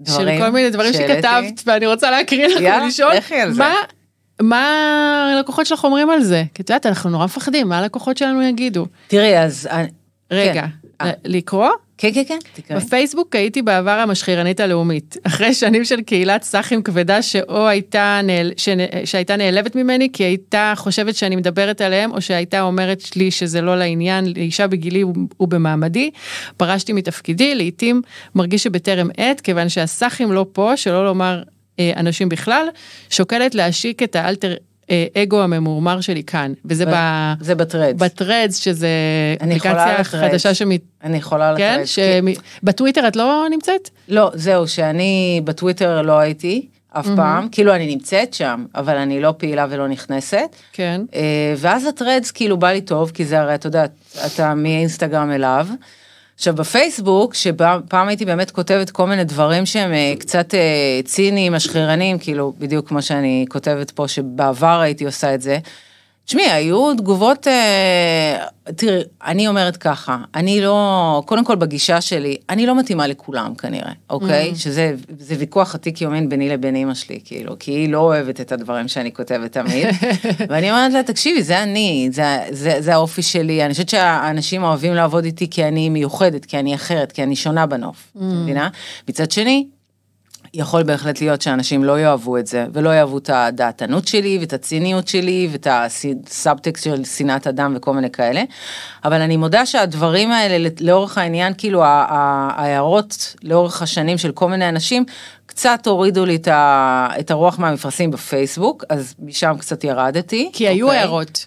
דברים של כל מיני דברים. שכתבת, ואני רוצה להקריא לך ולשאול. מה, מה הלקוחות שלך אומרים על זה? כי את יודעת, אנחנו נורא מפחדים, מה הלקוחות שלנו יגידו? תראי, אז... אני- רגע, כן. אה. לקרוא? כן, כן, כן, תקראי. בפייסבוק הייתי בעבר המשחירנית הלאומית, אחרי שנים של קהילת סאחים כבדה שאו הייתה, נעל... שנ... שהייתה נעלבת ממני כי הייתה חושבת שאני מדברת עליהם, או שהייתה אומרת לי שזה לא לעניין, לאישה בגילי ובמעמדי, פרשתי מתפקידי, לעתים מרגיש שבטרם עת, כיוון שהסאחים לא פה, שלא לומר אה, אנשים בכלל, שוקלת להשיק את האלטר אה, אגו הממורמר שלי כאן, וזה ב... זה ב Threads. ב Threads, שזה אפליקציה ל Threads. חדשה שמת... אני יכולה כן? ל Threads. שבטוויטר את לא נמצאת? לא, זהו, שאני בטוויטר לא הייתי אף פעם, כאילו אני נמצאת שם, אבל אני לא פעילה ולא נכנסת. כן. אה, ואז ה Threads כאילו בא לי טוב, כי זה הרי, אתה יודע, אתה מאינסטגרם אליו. עכשיו בפייסבוק, שפעם הייתי באמת כותבת כל מיני דברים שהם אה, קצת אה, ציניים, משחירנים, כאילו בדיוק כמו שאני כותבת פה, שבעבר הייתי עושה את זה. תשמעי, היו תגובות, אה, תראי, אני אומרת ככה, אני לא, קודם כל בגישה שלי, אני לא מתאימה לכולם כנראה, אוקיי? Mm. שזה זה ויכוח עתיק יומין ביני לבין אימא שלי, כאילו, כי היא לא אוהבת את הדברים שאני כותבת תמיד. ואני אומרת לה, תקשיבי, זה אני, זה, זה, זה האופי שלי, אני חושבת שהאנשים אוהבים לעבוד איתי כי אני מיוחדת, כי אני אחרת, כי אני שונה בנוף, Mm. את מבינה? מצד שני, יכול בהחלט להיות שאנשים לא יאהבו את זה, ולא יאהבו את הדעתנות שלי, ואת הציניות שלי, ואת הסאבטקסט של שנאת אדם וכל מיני כאלה. אבל אני מודה שהדברים האלה, לאורך העניין, כאילו ההערות לאורך השנים של כל מיני אנשים, קצת הורידו לי את, הרוח מהמפרשים בפייסבוק, אז משם קצת ירדתי. כי היו אוקיי? הערות.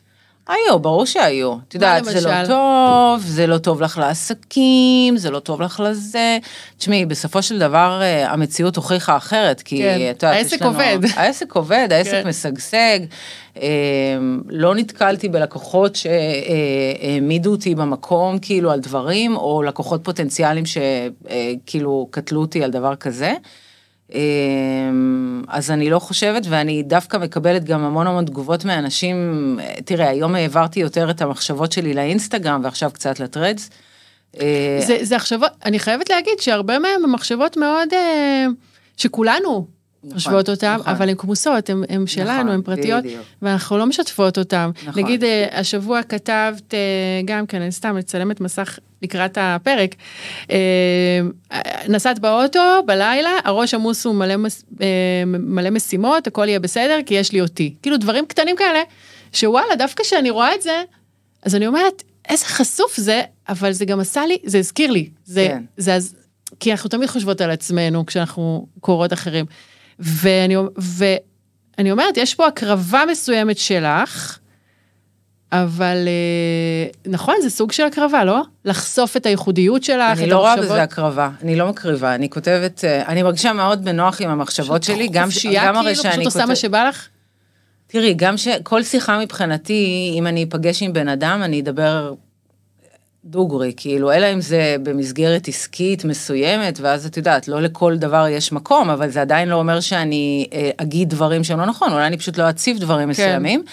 היו, ברור שהיו. את יודעת, זה לא? טוב, זה לא טוב לך לעסקים, זה לא טוב לך לזה. תשמעי, בסופו של דבר אה, המציאות הוכיחה אחרת, כי כן, את יודעת, העסק יש לנו- עובד. העסק עובד, העסק כן. משגשג. אה, לא נתקלתי בלקוחות שהעמידו אותי במקום, כאילו, על דברים, או לקוחות פוטנציאליים שכאילו קטלו אותי על דבר כזה. אמ, אז אני לא חושבת, ואני דווקא מקבלת גם המון המון תגובות מאנשים, תראה, היום העברתי יותר את המחשבות שלי לאינסטגרם ועכשיו קצת לטרדס. אה, זה, זה מחשבות, אני חייבת להגיד שהרבה מהם הם מחשבות מאוד, אה, שכולנו נכון, חושבות אותן, נכון. אבל הן כמוסות, הן הן שלנו, נכון, הן פרטיות, בדיוק. ואנחנו לא משתפות אותן. נכון. נגיד, אה, השבוע כתבת, גם כן, אני סתם מצלמת מסך לקראת הפרק, אה, נסעת באוטו בלילה, הראש עמוס הוא מלא, מס- אה, מלא משימות, הכל יהיה בסדר, כי יש לי אותי. כאילו דברים קטנים כאלה, שוואלה, דווקא כשאני רואה את זה, אז אני אומרת, איזה חשוף זה, אבל זה גם עשה לי, זה הזכיר לי. זה, כן. זה, אז- כי אנחנו תמיד חושבות על עצמנו כשאנחנו קוראות אחרים. ואני, ואני אומרת, יש פה הקרבה מסוימת שלך, אבל אה, נכון, זה סוג של הקרבה, לא? לחשוף את הייחודיות שלך, אני את לא רואה המחשבות. בזה הקרבה, אני לא מקריבה, אני כותבת, אה, אני מרגישה מאוד בנוח עם המחשבות שלי, גם ש- חופשייה גם הרי כאילו, שאני פשוט עושה מה כותבת- שבא לך? תראי, גם שכל שיחה מבחינתי, אם אני אפגש עם בן אדם, אני אדבר דוגרי, כאילו, אלא אם זה במסגרת עסקית מסוימת, ואז את יודעת, לא לכל דבר יש מקום, אבל זה עדיין לא אומר שאני אה, אגיד דברים שהם לא נכון, אולי אני פשוט לא אציב דברים מסוימים.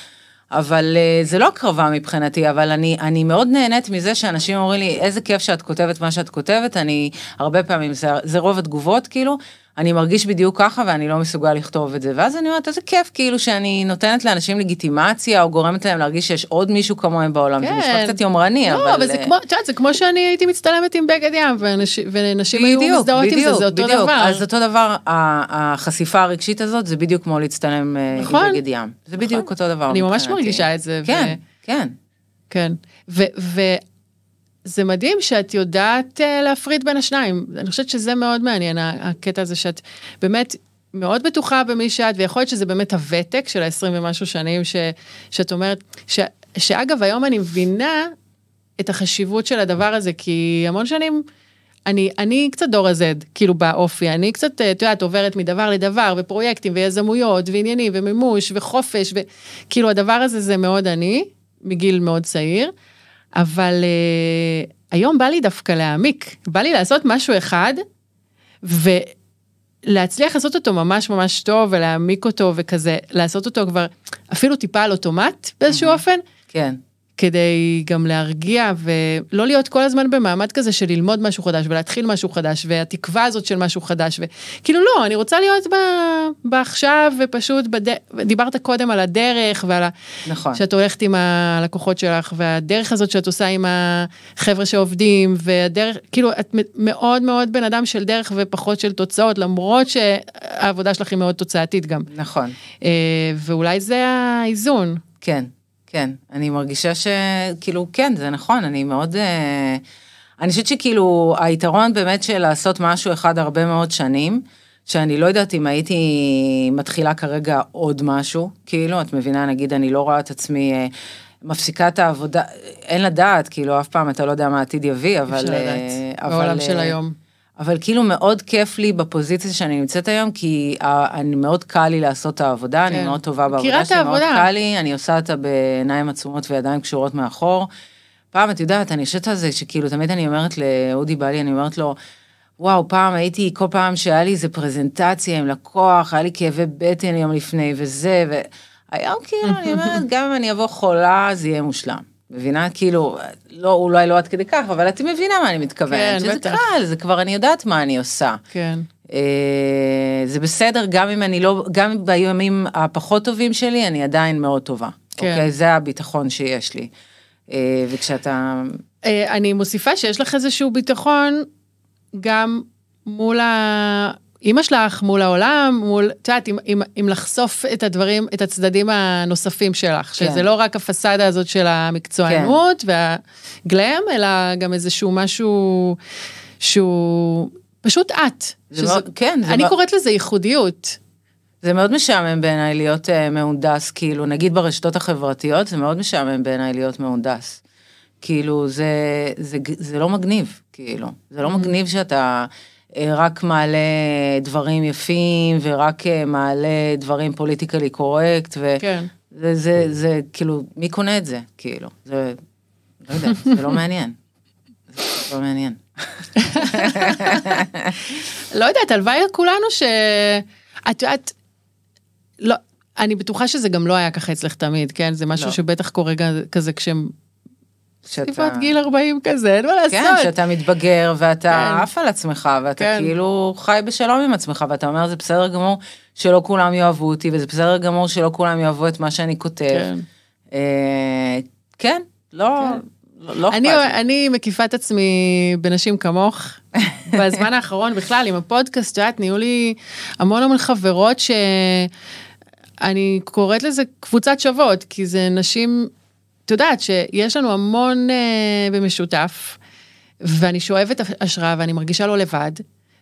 אבל אה, זה לא הקרבה מבחינתי, אבל אני, אני מאוד נהנית מזה שאנשים אומרים לי, איזה כיף שאת כותבת מה שאת כותבת, אני הרבה פעמים, זה, זה רוב התגובות, כאילו, אני מרגיש בדיוק ככה ואני לא מסוגל לכתוב את זה. ואז אני אומרת, איזה כיף, כאילו, שאני נותנת לאנשים לגיטימציה, או גורמת להם להרגיש שיש עוד מישהו כמוהם בעולם. זה נשמע כן. קצת יומרני, אבל... לא, אבל זה אה, כמו, את יודעת, זה כמו שאני הייתי מצטלמת עם בגד ים, ואנש- ונשים היו בדיוק, מזדהות עם זה, זה אותו בדיוק. דבר. אז אותו דבר, החשיפה הרגשית הזאת, זה בדיוק כמו להצטלם אה, נכון. עם בגד ים. זה בדיוק אותו דבר. אני ממש. מרגישה את זה. ו- כן, כן. כן. וזה מדהים שאת יודעת אה, להפריד בין השניים. אני חושבת שזה מאוד מעניין, הקטע הזה שאת באמת מאוד בטוחה במי שאת, ויכול להיות שזה באמת הוותק של ה-20 ומשהו שנים, ש, שאת אומרת, ש, שאגב, היום אני מבינה את החשיבות של הדבר הזה, כי המון שנים... אני, אני קצת דור ה-Z, כאילו באופי, אני קצת, אה, את יודעת, עוברת מדבר לדבר, ופרויקטים, ויזמויות, ועניינים, ומימוש, וחופש, וכאילו הדבר הזה זה מאוד אני, מגיל מאוד צעיר, אבל uh, היום בא לי דווקא להעמיק, בא לי לעשות משהו אחד, ולהצליח לעשות אותו ממש ממש טוב, ולהעמיק אותו, וכזה, לעשות אותו כבר אפילו טיפה על אוטומט באיזשהו אופן, כן. כדי גם להרגיע ולא להיות כל הזמן במעמד כזה של ללמוד משהו חדש ולהתחיל משהו חדש והתקווה הזאת של משהו חדש וכאילו לא, אני רוצה להיות בעכשיו ופשוט בד... דיברת קודם על הדרך ועל ה... נכון. שאת הולכת עם הלקוחות שלך והדרך הזאת שאת עושה עם החבר'ה שעובדים והדרך, כאילו את מאוד מאוד בן אדם של דרך ופחות של תוצאות למרות שהעבודה שלך היא מאוד תוצאתית גם. נכון. אה, ואולי זה האיזון. כן. כן, אני מרגישה שכאילו, כן, זה נכון, אני מאוד... אה, אני חושבת שכאילו, היתרון באמת של לעשות משהו אחד הרבה מאוד שנים, שאני לא יודעת אם הייתי מתחילה כרגע עוד משהו, כאילו, את מבינה, נגיד, אני לא רואה את עצמי... אה, מפסיקה את העבודה, אין לדעת, כאילו, אף פעם אתה לא יודע מה העתיד יביא, אבל... אפשר לדעת, אה, בעולם של היום. אבל כאילו מאוד כיף לי בפוזיציה שאני נמצאת היום, כי אני מאוד קל לי לעשות את העבודה, כן. אני מאוד טובה בעבודה שלי, מאוד קל לי, אני עושה אותה בעיניים עצומות וידיים קשורות מאחור. פעם, את יודעת, אני חושבת על זה, שכאילו, תמיד אני אומרת לאודי בעלי, אני אומרת לו, וואו, פעם הייתי, כל פעם שהיה לי איזה פרזנטציה עם לקוח, היה לי כאבי בטן יום לפני וזה, והיום כאילו, אני אומרת, גם אם אני אבוא חולה, זה יהיה מושלם. מבינה? כאילו, לא, אולי לא עד כדי כך, אבל את מבינה מה אני מתכוונת. כן, שזה בטח. קל, זה כבר אני יודעת מה אני עושה. כן. אה, זה בסדר, גם אם אני לא, גם בימים הפחות טובים שלי, אני עדיין מאוד טובה. כן. אוקיי? זה הביטחון שיש לי. אה, וכשאתה... אה, אני מוסיפה שיש לך איזשהו ביטחון גם מול ה... אימא שלך מול העולם, מול, את יודעת, אם, אם, אם לחשוף את הדברים, את הצדדים הנוספים שלך, כן. שזה לא רק הפסאדה הזאת של המקצוענות כן. והגלם, אלא גם איזשהו משהו שהוא פשוט את. שזה, מאוד, כן. אני מאוד... קוראת לזה ייחודיות. זה מאוד משעמם בעיניי להיות uh, מהונדס, כאילו, נגיד ברשתות החברתיות, זה מאוד משעמם בעיניי להיות מהונדס. כאילו, זה, זה, זה, זה לא מגניב, כאילו. זה לא mm-hmm. מגניב שאתה... אה, רק מעלה דברים יפים ורק אה, מעלה דברים פוליטיקלי קורקט. ו... כן. זה, זה, זה, כאילו, מי קונה את זה? כאילו, זה, לא יודע, זה לא מעניין. זה לא מעניין. לא יודעת, הלוואי לכולנו ש... את יודעת, לא, אני בטוחה שזה גם לא היה ככה אצלך תמיד, כן? זה משהו לא. שבטח קורה כזה כשהם שאתה... סביבת גיל 40 כזה, אין מה לעשות. כן, שאתה מתבגר ואתה כן. עף על עצמך, ואתה כן. כאילו חי בשלום עם עצמך, ואתה אומר, זה בסדר גמור שלא כולם יאהבו אותי, וזה בסדר גמור שלא כולם יאהבו את מה שאני כותב. כן, אה, כן לא... כן. לא, לא אני, אני מקיפה את עצמי בנשים כמוך. בזמן האחרון בכלל עם הפודקאסט, את יודעת, נהיו לי המון המון חברות שאני קוראת לזה קבוצת שוות, כי זה נשים את יודעת שיש לנו המון uh, במשותף, ואני שואבת השראה ואני מרגישה לא לבד,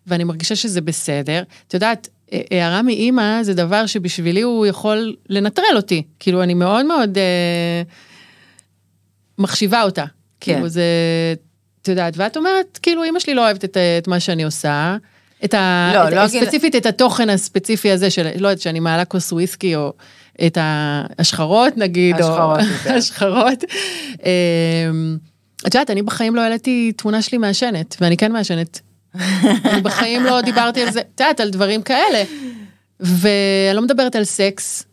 ואני מרגישה שזה בסדר. את יודעת, אה, הערה מאימא זה דבר שבשבילי הוא יכול לנטרל אותי. כאילו, אני מאוד מאוד uh, מחשיבה אותה. כן. כאילו, זה, את יודעת, ואת אומרת, כאילו, אימא שלי לא אוהבת את, את מה שאני עושה. את ה... לא, את, לא ספציפית גיל... את התוכן הספציפי הזה של, לא יודעת, שאני מעלה כוס וויסקי או את ההשחרות נגיד, השחרות, או השחרות. אמ, את יודעת, אני בחיים לא העליתי תמונה שלי מעשנת, ואני כן מעשנת. אני בחיים לא דיברתי על זה, את יודעת, על דברים כאלה. ואני לא מדברת על סקס,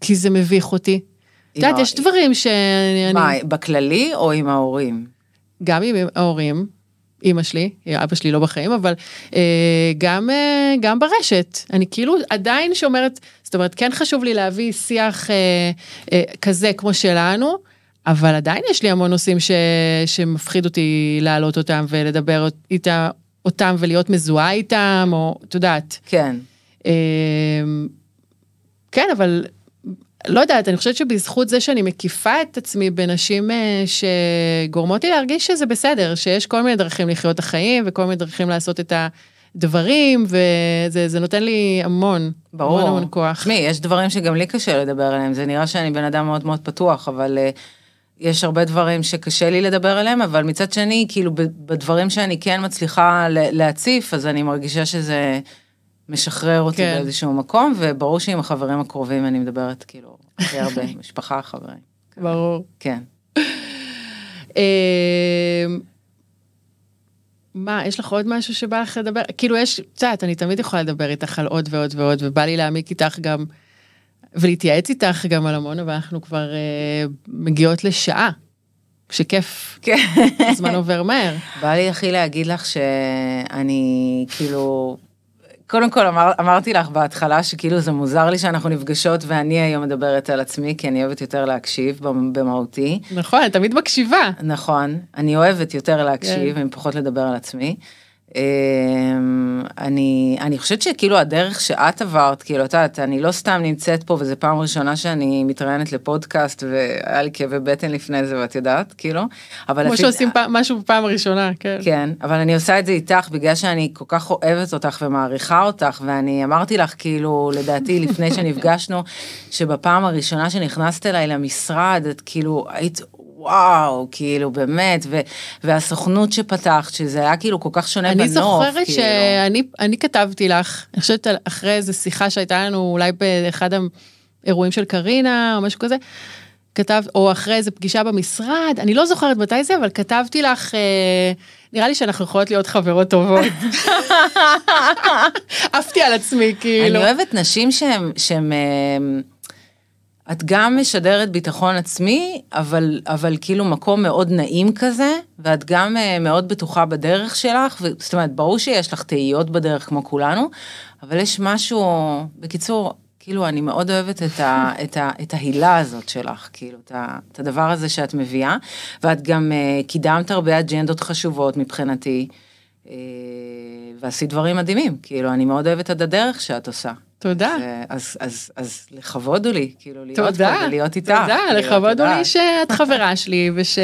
כי זה מביך אותי. את יודעת, יש דברים שאני... מה, בכללי או עם ההורים? גם עם ההורים. אימא שלי, אבא שלי לא בחיים, אבל אה, גם, אה, גם ברשת. אני כאילו עדיין שומרת, זאת אומרת, כן חשוב לי להביא שיח אה, אה, כזה כמו שלנו, אבל עדיין יש לי המון נושאים ש, שמפחיד אותי להעלות אותם ולדבר איתה, אותם ולהיות מזוהה איתם, או את יודעת. כן. אה, כן, אבל לא יודעת, אני חושבת שבזכות זה שאני מקיפה את עצמי בנשים אה, שגורמות לי להרגיש שזה בסדר, שיש כל מיני דרכים לחיות את החיים וכל מיני דרכים לעשות את הדברים, וזה נותן לי המון, ברור. המון המון כוח. תשמעי, יש דברים שגם לי קשה לדבר עליהם, זה נראה שאני בן אדם מאוד מאוד פתוח, אבל uh, יש הרבה דברים שקשה לי לדבר עליהם, אבל מצד שני, כאילו בדברים שאני כן מצליחה להציף, אז אני מרגישה שזה... משחרר אותי כן. באיזשהו מקום, וברור שעם החברים הקרובים אני מדברת כאילו הכי הרבה, משפחה, חברים. ברור. כן. אמ, מה, יש לך עוד משהו שבא לך לדבר? כאילו יש, את יודעת, אני תמיד יכולה לדבר איתך על עוד ועוד ועוד, ובא לי להעמיק איתך גם, ולהתייעץ איתך גם על המון, אבל אנחנו כבר uh, מגיעות לשעה. שכיף, כן. הזמן עובר מהר. בא לי הכי להגיד לך שאני כאילו, קודם כל אמר, אמרתי לך בהתחלה שכאילו זה מוזר לי שאנחנו נפגשות ואני היום מדברת על עצמי, כי אני אוהבת יותר להקשיב במהותי. נכון, אני תמיד מקשיבה. נכון, אני אוהבת יותר להקשיב כן. ופחות לדבר על עצמי. אמ, אני, אני חושבת שכאילו הדרך שאת עברת, כאילו, את יודעת, אני לא סתם נמצאת פה וזו פעם ראשונה שאני מתראיינת לפודקאסט והיה לי כאבי בטן לפני זה ואת יודעת, כאילו, אבל... כמו עשית... שעושים פעם, משהו בפעם הראשונה, כן. כן, אבל אני עושה את זה איתך בגלל שאני כל כך אוהבת אותך ומעריכה אותך, ואני אמרתי לך, כאילו, לדעתי, לפני שנפגשנו, שבפעם הראשונה שנכנסת אליי למשרד, את כאילו, היית וואו, כאילו באמת, ו, והסוכנות שפתחת, שזה היה כאילו כל כך שונה אני בנוף. אני זוכרת כאילו. שאני אני כתבתי לך, אני חושבת אחרי איזה שיחה שהייתה לנו אולי באחד האירועים של קרינה או משהו כזה, כתב, או אחרי איזה פגישה במשרד, אני לא זוכרת מתי זה, אבל כתבתי לך, אה, נראה לי שאנחנו יכולות להיות חברות טובות. עפתי על עצמי, כאילו. אני אוהבת נשים שהן... אה, את גם משדרת ביטחון עצמי, אבל, אבל כאילו מקום מאוד נעים כזה, ואת גם uh, מאוד בטוחה בדרך שלך, זאת אומרת, ברור שיש לך תהיות בדרך כמו כולנו, אבל יש משהו, בקיצור, כאילו, אני מאוד אוהבת את, ה, את, ה, את ההילה הזאת שלך, כאילו, את, ה, את הדבר הזה שאת מביאה, ואת גם uh, קידמת הרבה אג'נדות חשובות מבחינתי, uh, ועשית דברים מדהימים, כאילו, אני מאוד אוהבת את הדרך שאת עושה. תודה. אז, אז, אז לכבוד הוא לי, כאילו להיות תודה, פה ולהיות איתך. תודה, כאילו, לכבוד הוא לי שאת חברה שלי וש...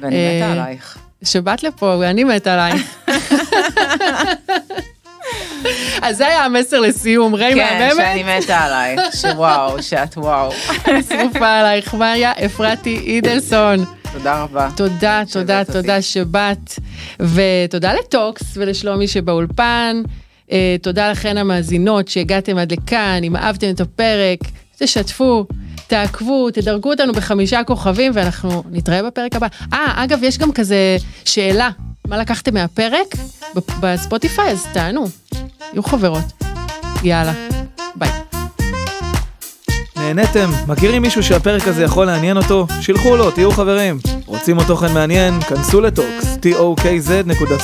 ואני מתה אה, עלייך. שבאת לפה ואני מתה עלייך. אז זה היה המסר לסיום, ריי מהממת. כן, שאני מתה עלייך, שוואו, שאת וואו. אני שרופה עלייך, מאיה אפרתי אידלסון. תודה רבה. תודה, תודה, תודה שבאת. ותודה לטוקס ולשלומי שבאולפן. Uh, תודה לכן המאזינות שהגעתם עד לכאן, אם אהבתם את הפרק, תשתפו, תעקבו, תדרגו אותנו בחמישה כוכבים ואנחנו נתראה בפרק הבא. אה, אגב, יש גם כזה שאלה, מה לקחתם מהפרק בספוטיפיי? אז תענו, יהיו חברות. יאללה, ביי. נהניתם? מכירים מישהו שהפרק הזה יכול לעניין אותו? שילחו לו, תהיו חברים. רוצים עוד תוכן מעניין? כנסו לטוקס, tokz.co.il